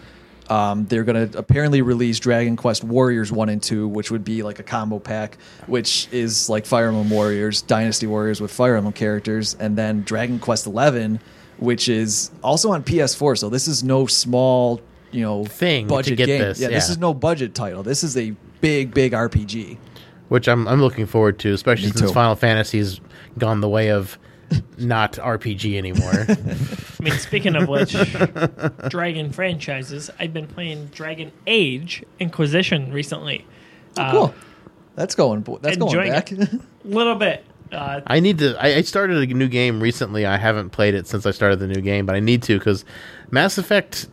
Um, they're going to apparently release Dragon Quest Warriors 1 and 2, which would be like a combo pack, which is like Fire Emblem Warriors, Dynasty Warriors with Fire Emblem characters, and then Dragon Quest 11, which is also on PS4. So this is no small, you know,
Thing to
budget
get
game.
this,
yeah, this is no budget title. This is a big, big RPG.
which I'm I'm looking forward to, especially
Me
since
too.
Final Fantasy's gone the way of not RPG anymore.
I mean, speaking of which, [LAUGHS] Dragon franchises, I've been playing Dragon Age Inquisition recently. Uh,
cool. That's going. That's going back.
A [LAUGHS] little bit. Uh,
I need to. I, I started a new game recently. I haven't played it since I started the new game, but I need to because Mass Effect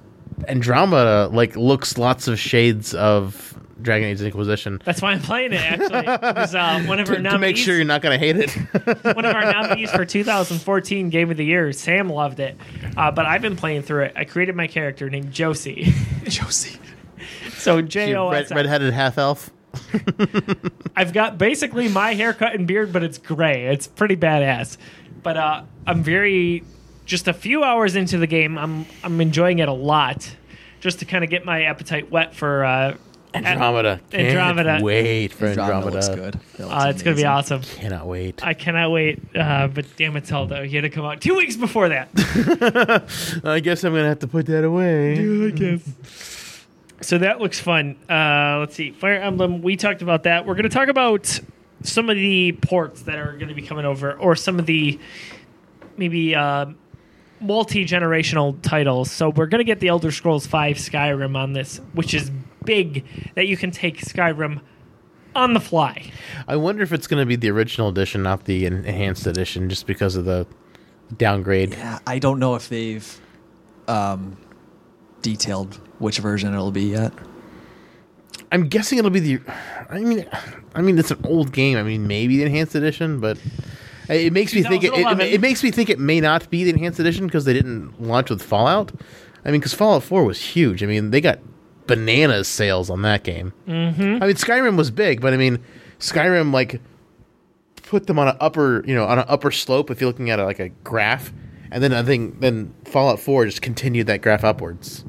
Andromeda like looks lots of shades of Dragon Age Inquisition.
that's why I'm playing it actually. [LAUGHS] Because uh, one of our
To,
nominees,
to make sure you're not going to hate it. [LAUGHS]
one of our nominees for 2014 Game of the Year, Sam loved it. Uh, but I've been playing through it. I created my character named Josie. [LAUGHS]
Josie.
so J O
Red,
S.
redheaded half elf.
I've got basically my haircut and beard, but it's gray. It's pretty badass. But uh, I'm very just a few hours into the game. I'm I'm enjoying it a lot, just to kind of get my appetite wet for. Uh,
Andromeda. Can't
Andromeda.
Wait for
Andromeda
Andromeda.
good.
Uh, it's gonna be awesome.
Cannot wait.
I cannot wait. Uh, but damn it, Zelda, you had to come out two weeks before that. [LAUGHS]
I guess I'm gonna have to put that away. I guess.
So that looks fun. Uh, let's see. Fire Emblem, we talked about that. We're going to talk about some of the ports that are going to be coming over, or some of the maybe uh, multi generational titles. So we're going to get the Elder Scrolls V Skyrim on this, which is big that you can take Skyrim on the fly.
I wonder if it's gonna be the original edition, not the enhanced edition, just because of the downgrade.
Yeah, I don't know if they've um, detailed which version it'll be yet.
I'm guessing it'll be the. I mean, I mean, it's an old game. I mean, maybe the enhanced edition, but it makes me think it, it, it makes me think it may not be the enhanced edition because they didn't launch with Fallout. I mean, because Fallout Four was huge. I mean, they got bananas sales on that game. Mm-hmm. I mean, Skyrim was big, but I mean, Skyrim like put them on an upper, you know, on an upper slope. If you're looking at it like a graph, and then I think then Fallout Four just continued that graph upwards.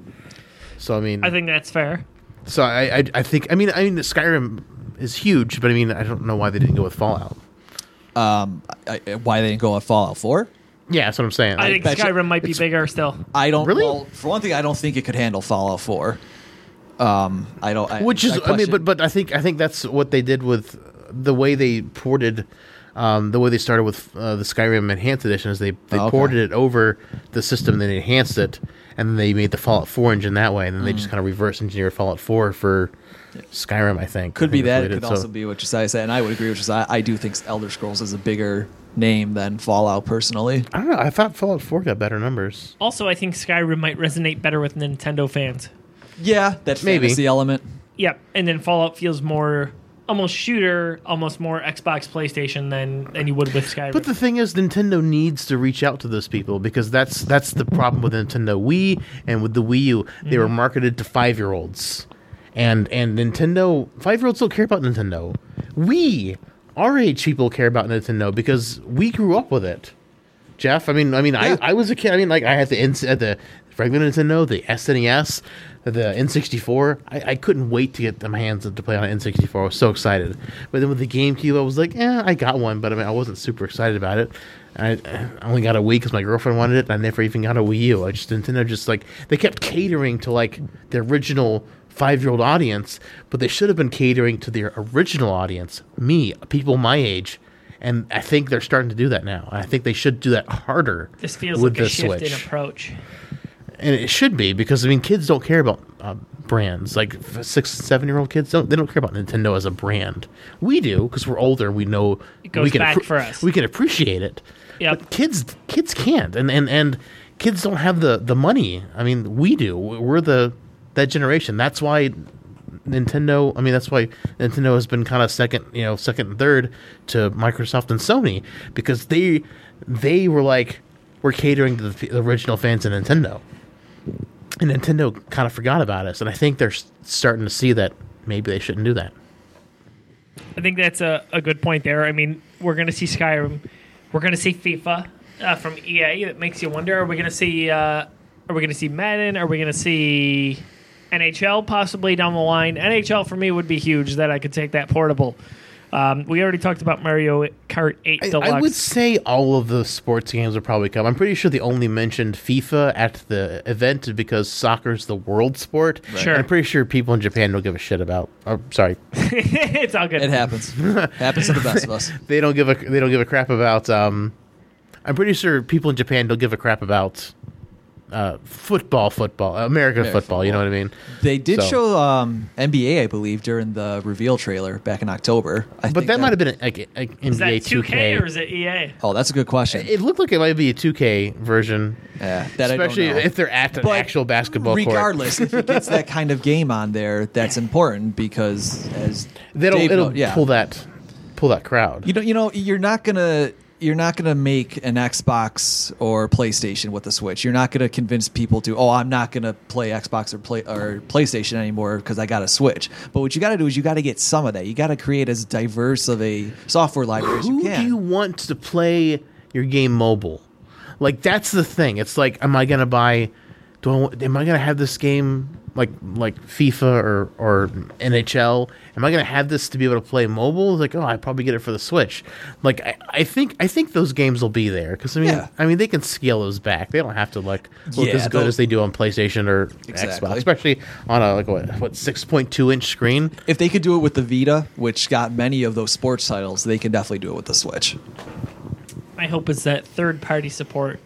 So I mean,
I think that's fair.
so I, I, I think I mean I mean Skyrim is huge, but I mean I don't know why they didn't go with Fallout.
Um, I, I- why they didn't go with Fallout 4?
Yeah, that's what I'm saying.
I think
bet you-
Skyrim might be bigger still.
I don't.
Really?
Well, for one thing, I don't think it could handle Fallout 4. Um, I don't. I,
which is I, mean, but but I think I think that's what they did with the way they ported. Um, the way they started with uh, the Skyrim Enhanced Edition is they, they
Oh, okay.
ported it over the system, then enhanced it, and then they made the Fallout 4 engine that way, and then they just kind of reverse engineered Fallout 4 for Skyrim. I think
could
I
be
think that's
that.
what
It could
did.
also be what Josiah said, and I would agree with Josiah. I do think Elder Scrolls is a bigger name than Fallout, personally.
I don't know. I thought Fallout 4 got better numbers.
Also, I think Skyrim might resonate better with Nintendo fans.
Yeah, that
Maybe.
fantasy element.
Yep, and then Fallout feels more almost shooter, almost more Xbox, PlayStation than than you would with Skyrim.
But the thing is, Nintendo needs to reach out to those people because that's that's the problem with Nintendo Wii and with the Wii U. They were marketed to five year olds, and and Nintendo five year olds don't care about Nintendo. We our age people care about Nintendo because we grew up with it. Jeff, I mean, I mean,
Yeah.
I, I was a kid. I mean, like I had the N- uh, the regular Nintendo, the SNES, the N64. I, I couldn't wait to get my hands to play on an N64. I was so excited. But then with the GameCube, I was like, yeah, I got one, but I mean, I wasn't super excited about it. I, I only got a Wii because my girlfriend wanted it. And I never even got a Wii U. I just Nintendo just like they kept catering to like the original five year old audience, but they should have been catering to their original audience, me, people my age. And I think they're starting to do that now. I think they should do that harder
this feels
with
like a shift in approach.
And it should be because I mean, kids don't care about uh, brands. Like six, seven year old kids don't. They don't care about Nintendo as a brand. We do because we're older. And we know
It goes
we can
back for us.
We can appreciate it. But kids, kids can't, and and and kids don't have the the money. I mean, we do. We're the that generation. That's why Nintendo. I mean, that's why Nintendo has been kind of second, you know, second and third to Microsoft and Sony because they they were like we're catering to the, the original fans of Nintendo, and Nintendo kind of forgot about us. And I think they're starting to see that maybe they shouldn't do that.
I think that's a, a good point there. I mean, we're going to see Skyrim. We're going to see FIFA uh, from EA. That makes you wonder: Are we going to see? Uh, are we going to see Madden? Are we going to see NHL possibly down the line. NHL for me would be huge that I could take that portable. Um, we already talked about Mario Kart 8
I,
Deluxe.
I would say all of the sports games will probably come. I'm pretty sure they only mentioned FIFA at the event because soccer's the world sport.
Sure.
I'm pretty sure people in Japan don't give a shit about. Oh, sorry, [LAUGHS]
it's all good.
It happens. [LAUGHS] happens to the best of us.
they don't give a they don't give a crap about. Um, I'm pretty sure people in Japan don't give a crap about uh, football, football, American
American
football, You know what I mean?
They did
So-
show um, NBA, I believe, during the reveal trailer back in October. I
But
think
that might have been like, like
is that
NBA
2K, or is it EA?
Oh, that's a good question.
It looked like it might be a 2K version,
yeah, that
especially
I don't know.
if they're at an
But
actual basketball court.
Regardless, if it gets that kind of game on there, that's important because as
That'll
Dave
it'll
know- yeah.
pull that pull that crowd.
You know, you know, you're not gonna you're not gonna make an Xbox or PlayStation with the Switch. You're not gonna convince people to, oh, I'm not gonna play Xbox or play or PlayStation anymore because I got a Switch. But what you got to do is you got to get some of that. You got to create as diverse of a software library as you
Who
can.
do you want to play your game mobile? Like that's the thing. It's like, am I gonna buy? Do I? want- Am I gonna have this game like like FIFA or or NHL? Am I gonna have this to be able to play mobile? Like, oh, I probably get it for the Switch. Like I, I think I think those games will be there because I mean
Yeah.
I mean they can scale those back. They don't have to like look
Yeah,
as good as they do on PlayStation or
Exactly.
Xbox, especially on a like what what six point two inch screen.
if they could do it with the Vita, which got many of those sports titles, they can definitely do it with the Switch.
My hope is that third party support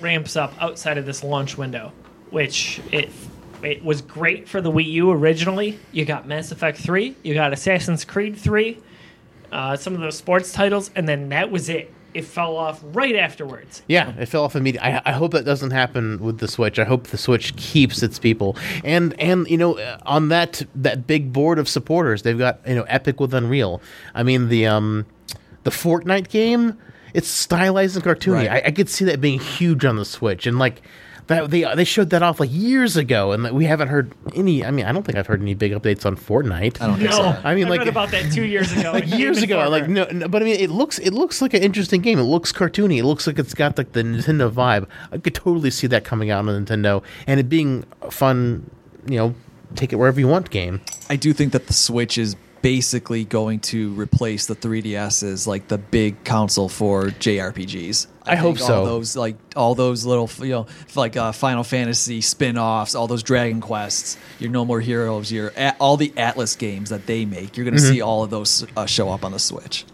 ramps up outside of this launch window, which it it was great for the Wii U originally. You got Mass Effect 3, you got Assassin's Creed 3, uh, some of those sports titles, and then that was it. It fell off right afterwards.
Yeah, it fell off immediately. I, I hope that doesn't happen with the Switch. I hope the Switch keeps its people. And and you know, uh, on that that big board of supporters, they've got you know Epic with Unreal. I mean the um the Fortnite game. It's stylized and cartoony.
Right.
I, I could see that being huge on the Switch, and like that they they showed that off like years ago, and we haven't heard any. I mean, I don't think I've heard any big updates on Fortnite.
I don't think
No,
so.
I mean,
I
like-
about that two years ago. [LAUGHS]
like years ago.
Informer.
Like no, no, but I mean, it looks it looks like an interesting game. It looks cartoony. It looks like it's got like the Nintendo vibe. I could totally see that coming out on Nintendo and it being a fun. You know, take it wherever you want game.
I do think that the Switch is basically going to replace the 3DS as like the big console for JRPGs.
I hope
think
so.
All those like all those little you know like uh, Final Fantasy spin-offs, all those Dragon Quests, your No More Heroes, your all the Atlus games that they make. You're going to
Mm-hmm.
see all of those uh, show up on the Switch.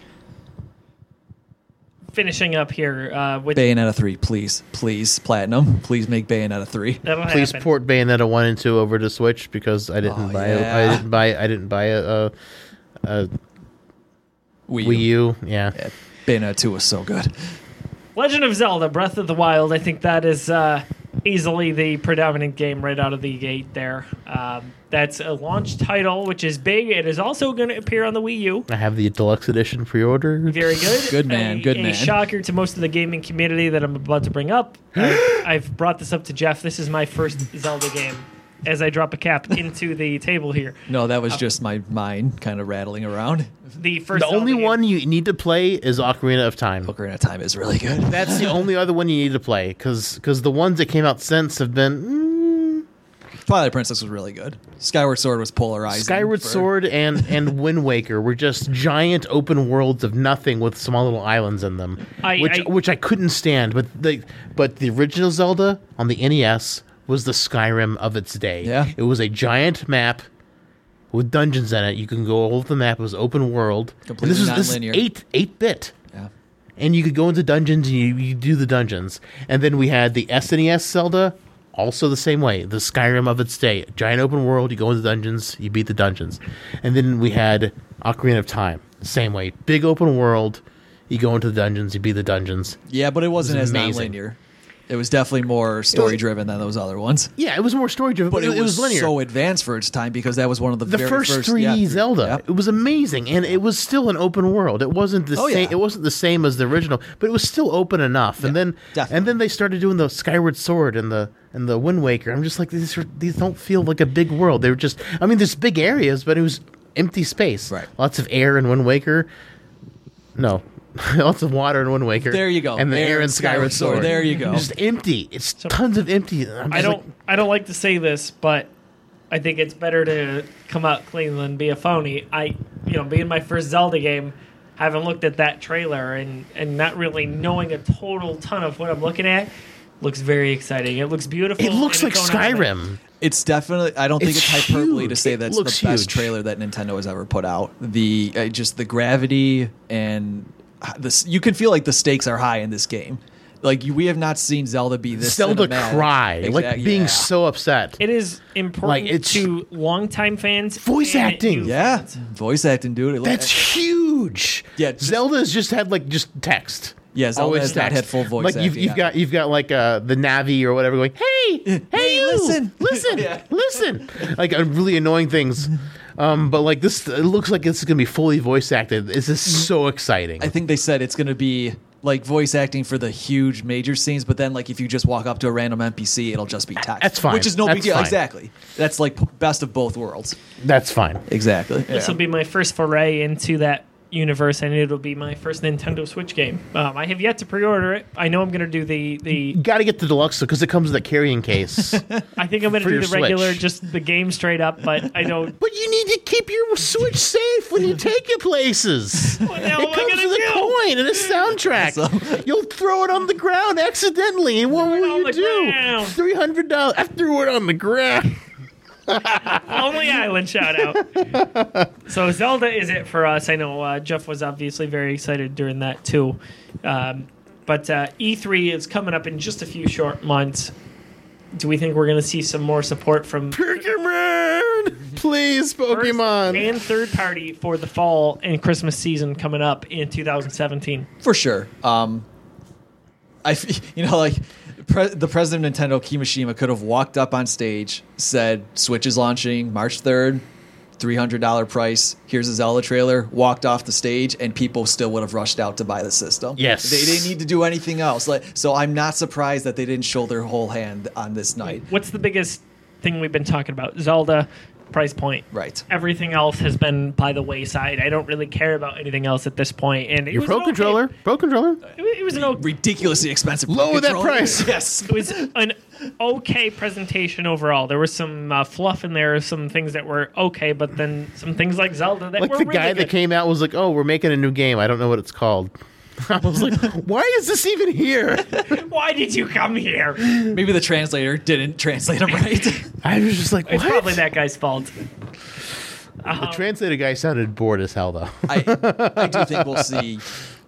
Finishing up here uh, with
Bayonetta 3, please, please, Platinum, please make Bayonetta 3.
that'll
Please
happen.
port Bayonetta one and two over to Switch because I didn't
Oh,
buy. A, I
yeah.
didn't buy. I didn't buy a, a, a
Wii,
Wii U. Yeah.
Yeah, Bayonetta 2 was so good.
Legend of Zelda: Breath of the Wild. I think that is uh, easily the predominant game right out of the gate. There, um, that's a launch title, which is big. It is also going to appear on the Wii U.
I have the deluxe edition pre-ordered.
Very good. [LAUGHS]
Good man,
A,
good
a
man.
shocker to most of the gaming community that I'm about to bring up. [GASPS] I've, I've brought this up to Jeff. This is my first Zelda game. As I drop a cap [LAUGHS] into the table here,
No, that was just my mind kind of rattling around.
the first.
The only
game-
one you need to play is Ocarina of Time.
Ocarina of Time is really good.
That's the only other one you need to play because the ones that came out since have been mm,
Twilight Princess was really good. Skyward Sword was polarizing.
Skyward
for-
Sword and and [LAUGHS] Wind Waker were just giant open worlds of nothing with small little islands in them,
I-
which
I-
which I couldn't stand. But the but the original Zelda on the NES was the Skyrim of its day.
Yeah.
it was a giant map with dungeons in it. You can go all over the map. It was open world. And
Completely
this is this is
non-linear.
eight eight bit.
Yeah.
and you could go into dungeons and you, you do the dungeons. And then we had the SNES Zelda, also the same way, the Skyrim of its day, giant open world. You go into dungeons, you beat the dungeons, and then we had Ocarina of Time, same way, big open world. You go into the dungeons, you beat the dungeons.
Yeah, but it wasn't as
amazing.
non-linear. It was definitely more story-driven than those other ones.
Yeah, it was more story driven,
But it, was,
linear.
so advanced for its time because that was one of the,
the
very
first,
first
3D
yeah,
Zelda,
yeah.
it was amazing, and it was still an open world. It wasn't the
Oh,
same.
yeah.
It wasn't the same as the original, but it was still open enough. and then,
definitely.
and then they started doing the Skyward Sword and the and the Wind Waker. I'm just like these. Are, these don't feel like a big world. They were just. I mean, there's big areas, but it was empty space.
Right.
Lots of air in Wind Waker. No. [LAUGHS] Lots of water in Wind Waker.
There you go.
And the
Air
air in
and
Skyward
Skyward Sword.
Sword.
There you go.
Just empty. It's tons of empty. I'm
I
just
don't.
like-
I don't like to say this, but I think it's better to come out clean than be a phony. I, you know, being my first Zelda game, having looked at that trailer and and not really knowing a total ton of what I'm looking at, looks very exciting. It looks beautiful.
It looks like
it's going on my-
Skyrim.
It's definitely. I don't think
It's
it's, hyperbole to say
It
that's the best
huge.
trailer that Nintendo has ever put out. The uh, just the gravity and this. You can feel like the stakes are high in this game. Like you, we have not seen Zelda be this
Zelda
cinematic.
cry, like being
yeah.
so upset.
It is important
Like, it's-
to longtime fans.
Voice
and
acting.
Yeah, voice acting, dude. It
That's eh. huge.
Yeah, just-
Zelda's just had like just text.
Yeah, Zelda
Always
has not
text.
had full voice
Like you've, you've
yeah.
got you've got like uh, the Navi or whatever going, hey, [LAUGHS] hey,
Hey,
you,
listen."
listen, [LAUGHS]
Yeah.
listen, like uh, really annoying things. Um, but like this, it looks like this is gonna be fully voice acted. This is so exciting.
I think they said it's going to be like voice acting for the huge major scenes, but then like if you just walk up to a random NPC, it'll just be text.
That's fine.
Which is no big deal.
fine.
Exactly. That's like p- best of both worlds.
That's fine.
Exactly.
This will be my first foray into that universe, and it'll be my first Nintendo Switch game. Um, I have yet to pre-order it. I know I'm going to do the the.
Got to get the deluxe because it comes with a carrying case. [LAUGHS]
I think I'm going to do
your
the regular,
Switch.
just the game straight up. But I don't. [LAUGHS]
But you need to keep your Switch safe when you [LAUGHS] take it places.
What the hell
it comes
gonna
with a coin and a soundtrack. You'll throw it on the ground accidentally, and what will you do?
ground.
Three hundred dollars. I threw it on the ground. [LAUGHS]
Lonely Island shout out. so Zelda is it for us. I know uh, Jeff was obviously very excited during that too. Um, but uh, E3 is coming up in just a few short months. Do we think we're going to see some more support from
Pokemon, please,
first
Pokemon.
and third party for the fall and Christmas season coming up in 2017?
For sure. Um, I, f- [LAUGHS] you know, like pre- the president of Nintendo, Kimishima, could have walked up on stage, said, "Switch is launching March third, three hundred dollar price. Here's a Zelda trailer." Walked off the stage, and people still would have rushed out to buy the system.
Yes.
they didn't need to do anything else. Like, so I'm not surprised that they didn't show their whole hand on this night.
What's the biggest thing we've been talking about? Zelda price point.
Right.
Everything else has been by the wayside. I don't really care about anything else at this point. And it
Your
was
Pro
an okay-
Controller, Pro Controller.
It was- it was an okay,
Ridiculously expensive.
Lower that
controller.
price. [LAUGHS]
Yes.
it was an okay presentation overall. There was some uh, fluff in there, some things that were okay, but then some things like Zelda that
Like
were
the
really
guy
good.
that came out was like, "Oh, we're making a new game. I don't know what it's called." I was like, "Why is this even here?"
Why did you come here?
Maybe the translator didn't translate him right. [LAUGHS]
I was just like,
It's probably that guy's fault.
The translator guy sounded bored as hell, though.
I, I do think we'll see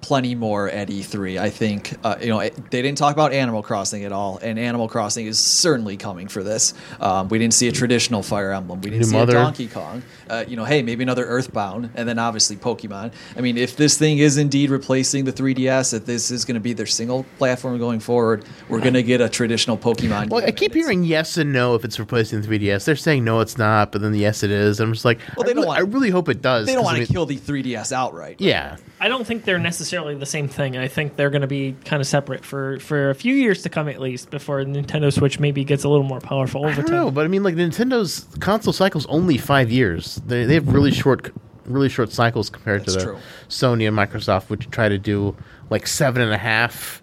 plenty more at E3. I think uh, you know it, they didn't talk about Animal Crossing at all, and Animal Crossing is certainly coming for this. Um, we didn't see a traditional Fire Emblem. We didn't
New
see
Mother.
a Donkey Kong. Uh, you know, hey, maybe another Earthbound, and then obviously Pokemon. I mean, if this thing is indeed replacing the 3DS, if this is going to be their single platform going forward, we're going to get a traditional Pokemon.
Well, I keep hearing yes and no if it's replacing the 3DS. They're saying no, it's not, but then yes, it is. I'm just like,
Well, they
I,
don't
really,
want-
I really hope it does.
they don't
'cause,
want
I
to
mean-
kill the 3DS outright.
Yeah,
I don't think they're necessarily the same thing. I think they're going to be kind of separate for, for a few years to come at least before Nintendo Switch maybe gets a little more powerful
I
over
don't
time.
know, but I mean, like Nintendo's console cycle's only five years. They, they have really short, really short cycles compared
That's
to the
true.
Sony and Microsoft, which try to do like seven and a half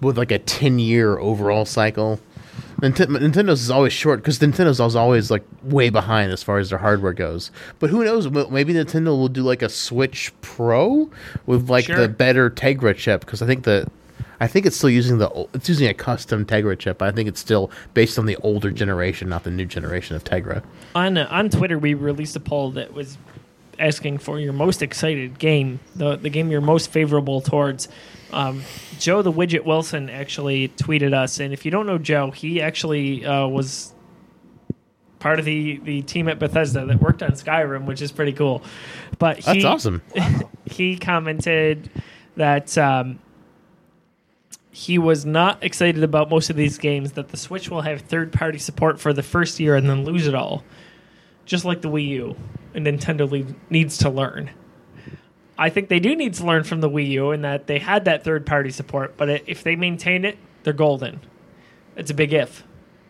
with like a ten year overall cycle. Nint- Nintendo's is always short because Nintendo's is always like way behind as far as their hardware goes. But who knows? Maybe Nintendo will do like a Switch Pro with like
Sure.
the better Tegra chip because I think the I think it's still using the it's using a custom Tegra chip. I think it's still based on the older generation, not the new generation of Tegra.
on uh, on Twitter, we released a poll that was asking for your most excited game, the the game you're most favorable towards. Um, Joe the Widget Wilson actually tweeted us, and if you don't know Joe, he actually uh, was part of the the team at Bethesda that worked on Skyrim, which is pretty cool. But he, That's
awesome. [LAUGHS]
he commented that um, he was not excited about most of these games. That the Switch will have third party support for the first year and then lose it all, just like the Wii U. And Nintendo le- needs to learn. I think they do need to learn from the Wii U in that they had that third party support, but it, if they maintain it, they're golden. It's a big if.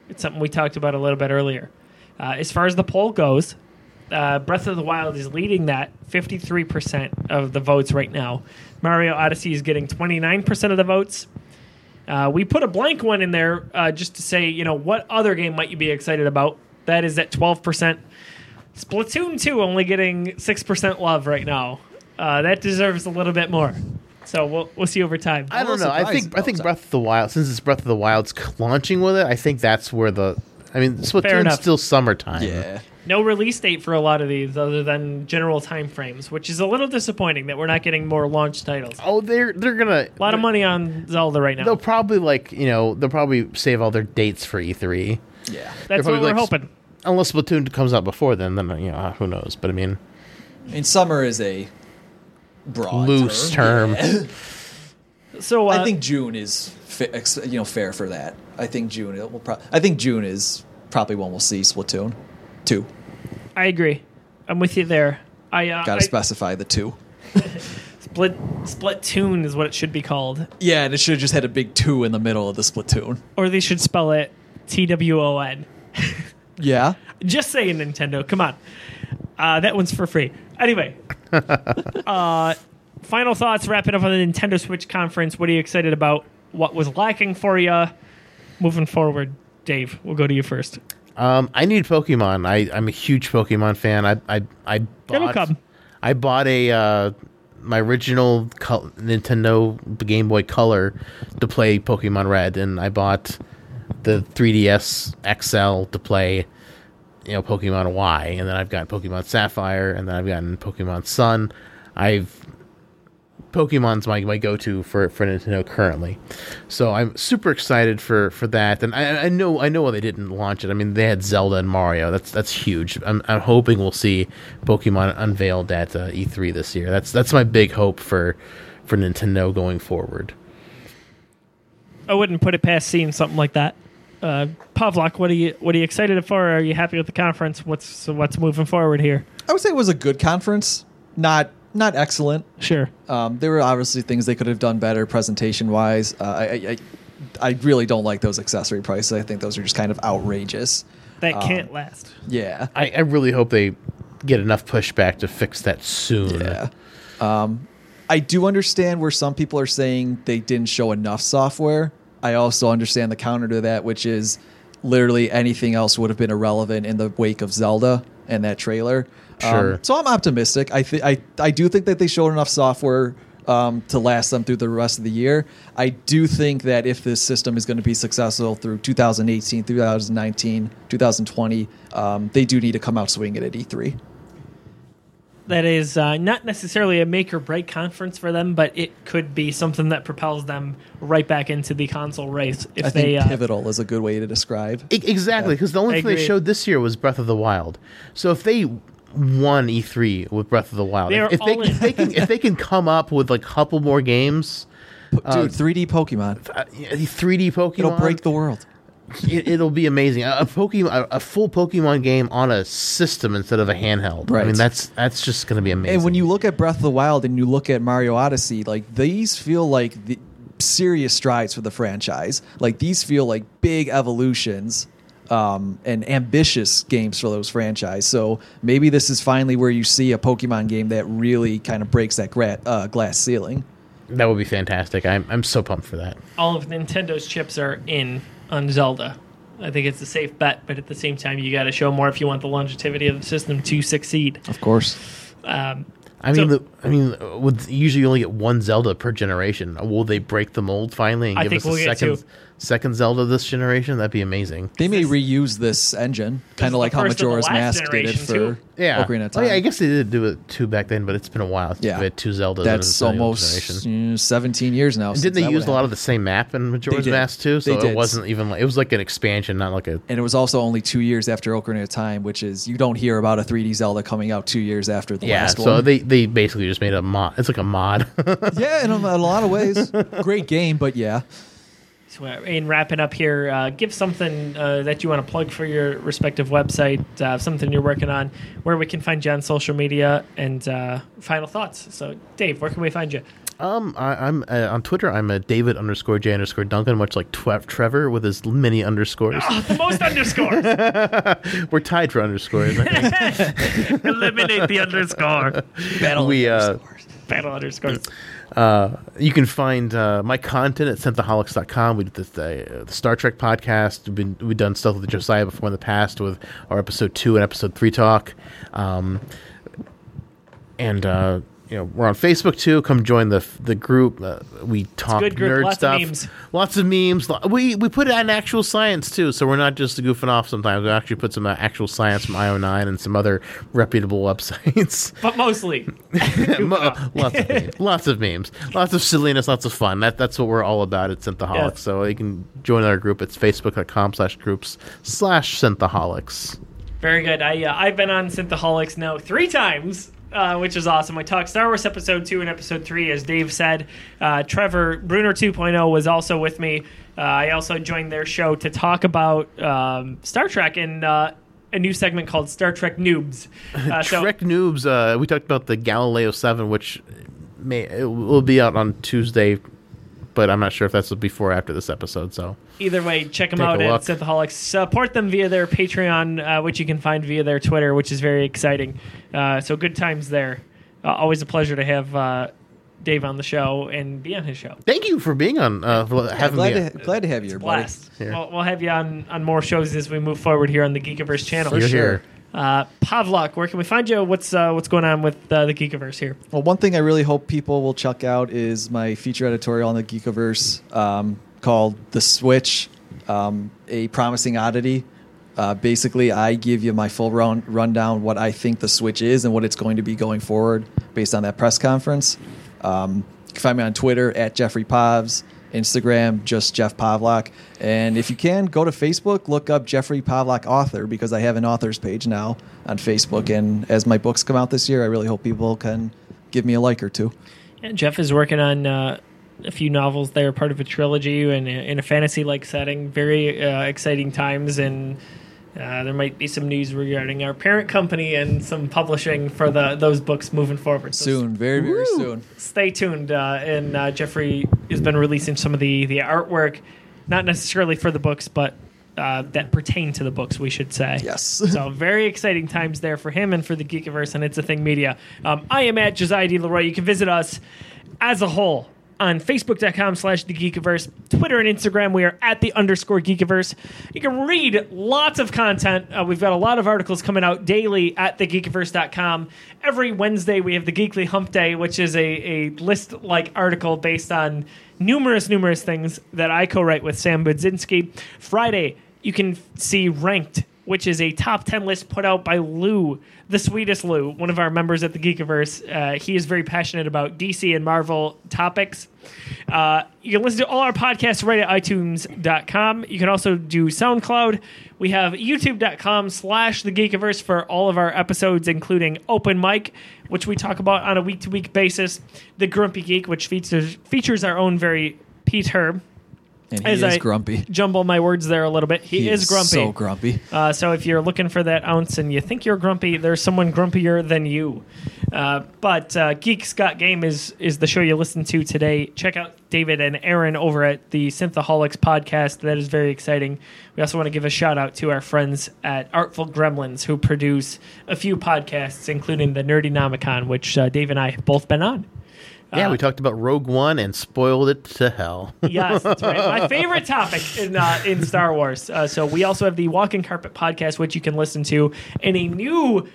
It's something we talked about a little bit earlier. Uh, as far as the poll goes, uh, Breath of the Wild is leading that 53% of the votes right now. Mario Odyssey is getting 29% of the votes. Uh, we put a blank one in there uh, just to say, you know, what other game might you be excited about? That is at 12%. Splatoon 2 only getting 6% love right now. Uh, that deserves a little bit more. So we'll, we'll see over time.
I don't know. I think I think. Breath of the Wild, since it's Breath of the Wild's launching with it, I think that's where the. I mean, Splatoon's
enough.
still summertime.
Yeah.
No release date for a lot of these other than general time frames, which is a little disappointing that we're not getting more launch titles.
Oh, they're they're gonna
A lot of money on Zelda right now.
They'll probably like you know they'll probably save all their dates for E3.
Yeah.
That's
probably
what we're
like-
hoping.
Unless Splatoon comes out before then, then you know who knows. But I mean,
I mean, summer is a broad
loose term.
Yeah. [LAUGHS]
So uh,
I think June is fa- you know fair for that. I think June it will. Pro- I think June is probably when we'll see Splatoon two.
I agree. I'm with you there. I uh,
Got
I-
to specify the two. [LAUGHS]
split split tune is what it should be called,
Yeah, and it should have just had a big two in the middle of the Splatoon.
or they should spell it T W O N. [LAUGHS]
Yeah.
Just saying, Nintendo. Come on. Uh, that one's for free. Anyway, [LAUGHS] uh, final thoughts. Wrapping up on the Nintendo Switch conference. What are you excited about? What was lacking for you? Moving forward, Dave. We'll go to you first.
Um, I need Pokemon. I I'm a huge Pokemon fan. I I I
It'll
bought,
come.
I bought a uh, my original col- Nintendo Game Boy Color to play Pokemon Red, and I bought the 3DS XL to play you know Pokemon Y, and then I've got Pokemon Sapphire, and then I've gotten Pokemon Sun. I've Pokemon's my, my go to for, for Nintendo currently, so I'm super excited for, for that. And I, I know I know why they didn't launch it. I mean, they had Zelda and Mario. That's that's huge. I'm, I'm hoping we'll see Pokemon unveiled at uh, E3 this year. That's that's my big hope for for Nintendo going forward.
I wouldn't put it past seeing something like that. Uh, Pavlock, what are you what are you excited for? Are you happy with the conference? What's what's moving forward here?
I would say it was a good conference. Not not excellent.
Sure.
Um, there were obviously things they could have done better presentation wise. Uh, I, I I- I really don't like those accessory prices. I think those are just kind of outrageous.
That
Um,
can't last.
Yeah.
I, I really hope they get enough pushback to fix that soon.
Yeah. Um, I do understand where some people are saying they didn't show enough software. I also understand the counter to that, which is literally anything else would have been irrelevant in the wake of Zelda and that trailer. Um,
Sure.
so I'm optimistic. I think I I do think that they showed enough software um, to last them through the rest of the year. I do think that if this system is going to be successful through 2018, 2019, 2020, um, they do need to come out swinging at E E3.
That is uh, not necessarily a make or break conference for them, but it could be something that propels them right back into the console race if
I
they.
think
Uh,
pivotal is a good way to describe.
E- exactly, because the only
I
thing they showed this year was Breath of the Wild. So if they won E3 with Breath of the Wild,
They
if, if they
all
can,
in.
if they can if they can come up with like a couple more games,
Dude, 3D Pokemon.
uh, 3D Pokemon,
It'll break the world.
It, it'll be amazing. A, a Pokemon, a, a full Pokemon game on a system instead of a handheld. I mean, that's that's just going to be amazing.
And when you look at Breath of the Wild and you look at Mario Odyssey, like these feel like the serious strides for the franchise. Like these feel like big evolutions um, and ambitious games for those franchise. So maybe this is finally where you see a Pokemon game that really kind of breaks that gra- uh, glass ceiling.
that would be fantastic. I'm I'm so pumped for that.
all of Nintendo's chips are in on Zelda. I think it's a safe bet, but at the same time, you got to show more if you want the longevity of the system to succeed.
Of course.
Um,
I
So-
mean, the, I mean, with usually you only get one Zelda per generation. Will they break the mold finally and
I
give
think
us a
we'll get
second
two.
Second Zelda this generation? That'd be amazing.
They may
This-
reuse this engine, kind of like how
first of the
Majora's Mask did it for
too.
Yeah.
Ocarina of
Oh,
Time.
yeah, I guess they did do it two back then, but it's been a while.
Yeah.
Two Zeldas.
That's almost
generation.
mm, 17 years now.
And didn't they use a lot of the same map in Majora's. Mask too? So
They
it wasn't even like it was like an expansion, not like a.
And it was also only two years after Ocarina of Time, which is you don't hear about a 3D Zelda coming out two years after the
Yeah,
last one.
so they they basically just made a mod. It's like a mod.
yeah, in a, in a lot of ways, [LAUGHS] great game, but yeah,
so uh, in wrapping up here, uh, give something uh, that you want to plug for your respective website, uh, something you're working on, where we can find you on social media, and uh, final thoughts. So, Dave, where can we find you?
um, I, I'm uh, on Twitter. I'm a David underscore J underscore Duncan, much like Twe- Trevor with his many underscores.
The most underscores. [LAUGHS]
We're tied for underscores. I think. [LAUGHS]
Eliminate the underscore.
battle
we uh,
Battle underscores.
Uh, you can find uh, my content at synthaholics.com. We did uh, the Star Trek podcast. We've, been, we've done stuff with Josiah before in the past with our episode two and episode three talk. Um, and uh, you know we're on Facebook too. Come join the the group. Uh, we talk
good group.
nerd
Lots of
stuff.
memes.
Lots of memes. We we put it in actual science too, so we're not just goofing off. Sometimes we actually put some uh, actual science from IO9 and some other reputable websites. [LAUGHS]
But mostly, [LAUGHS]
lots of memes. lots of memes, lots of silliness, lots of fun. That that's what we're all about at Synthaholics.
Yes.
So you can join our group. It's facebook.com slash groups slash Synthaholics.
very good. I uh, I've been on Synthaholics now three times. Uh, which is awesome. We talked Star Wars Episode 2 and Episode 3, as Dave said. Uh, Trevor, Bruner 2.0, was also with me. Uh, I also joined their show to talk about um, Star Trek and uh, a new segment called Star Trek Noobs. [LAUGHS] Uh, so,
Trek Noobs. Uh, we talked about the Galileo Seven, which may it will be out on Tuesday, but I'm not sure if that's before or after this episode. So
either way, check them out at
look.
Synthaholics. Support them via their Patreon, uh, which you can find via their Twitter, which is very exciting. Uh, so good times there. Uh, always a pleasure to have uh, Dave on the show and be on his show.
thank you for being on. Uh, for having
glad,
me.
to, glad to have you here, buddy.
Blast.
Here.
We'll, we'll have you on, on more shows as we move forward here on the Geekiverse channel.
You're
sure.
here.
Uh, Pavlock, where can we find you? What's uh, what's going on with uh, the Geekiverse here?
Well, one thing I really hope people will check out is my feature editorial on the Geekiverse um, called "The Switch: um, A Promising Oddity." Uh, basically, I give you my full run, rundown what I think the Switch is and what it's going to be going forward based on that press conference. Um, you can find me on Twitter at Jeffrey Pavs, Instagram just Jeff Pavlock. and if you can, go to Facebook, look up Jeffrey Pavlock author because I have an authors page now on Facebook. And as my books come out this year, I really hope people can give me a like or two.
And Jeff is working on uh, a few novels that are part of a trilogy and in a fantasy like setting. Very uh, exciting times, and uh, there might be some news regarding our parent company and some publishing for the those books moving forward. So
Soon, very very
Woo!
soon.
stay tuned. Uh, and uh, Jeffrey has been releasing some of the the artwork, not necessarily for the books, but uh, that pertain to the books, we should say.
Yes. [LAUGHS]
so very exciting times there for him and for the Geekiverse and It's a Thing Media. Um, I am at Josiah D. Leroy. You can visit us as a whole on facebook.com slash the geekiverse. Twitter and instagram we are at the underscore geekiverse. You can read lots of content. Uh, we've got a lot of articles coming out daily at thegeekiverse.com every wednesday we have the geekly hump day which is a, a list like article based on numerous numerous things that i co-write with sam budzinski. Friday you can see ranked which is a top 10 list put out by Lou, the sweetest Lou, one of our members at the Geekiverse. Uh, he is very passionate about DC and Marvel topics. Uh, you can listen to all our podcasts right at itunes.com. You can also do SoundCloud. We have youtube.com slash the Geekiverse for all of our episodes, including Open Mic, which we talk about on a week to week basis, The Grumpy Geek, which features, features our own very Pete Herb.
And he
As
is
I
grumpy.
Jumble my words there a little bit. He, is grumpy.
So grumpy.
Uh, so if you're looking for that ounce and you think you're grumpy, there's someone grumpier than you. Uh, but uh, Geeks Got Game is is the show you listen to today. Check out David and Aaron over at the Synthaholics podcast. That is very exciting. We also want to give a shout out to our friends at Artful Gremlins who produce a few podcasts, including the Nerdy Nomicon, which uh, Dave and I have both been on.
Yeah,
Uh,
we talked about Rogue One and spoiled it to hell. [LAUGHS]
Yes, that's right. My [LAUGHS] favorite topic in uh, in Star Wars. Uh, so we also have the Walking Carpet podcast, which you can listen to, and a new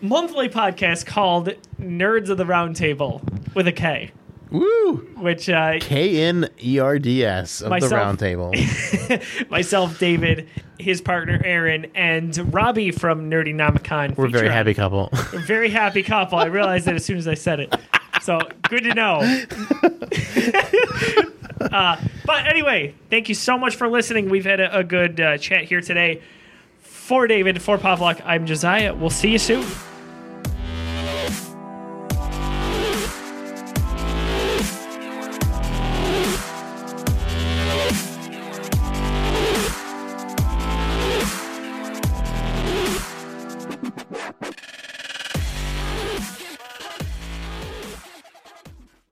monthly podcast called Nerds of the Round Table with a K,
Woo!
which uh,
K N E R D S of
Myself.
the round table. [LAUGHS]
myself, David, his partner Aaron, and Robbie from Nerdy Nomicon.
We're a very happy couple.
Very happy couple. I realized it as soon as I said it. So good to know. [LAUGHS] uh, but anyway, thank you so much for listening. We've had a, a good uh, chat here today. For David, for Pavlock, I'm Josiah. We'll see you soon.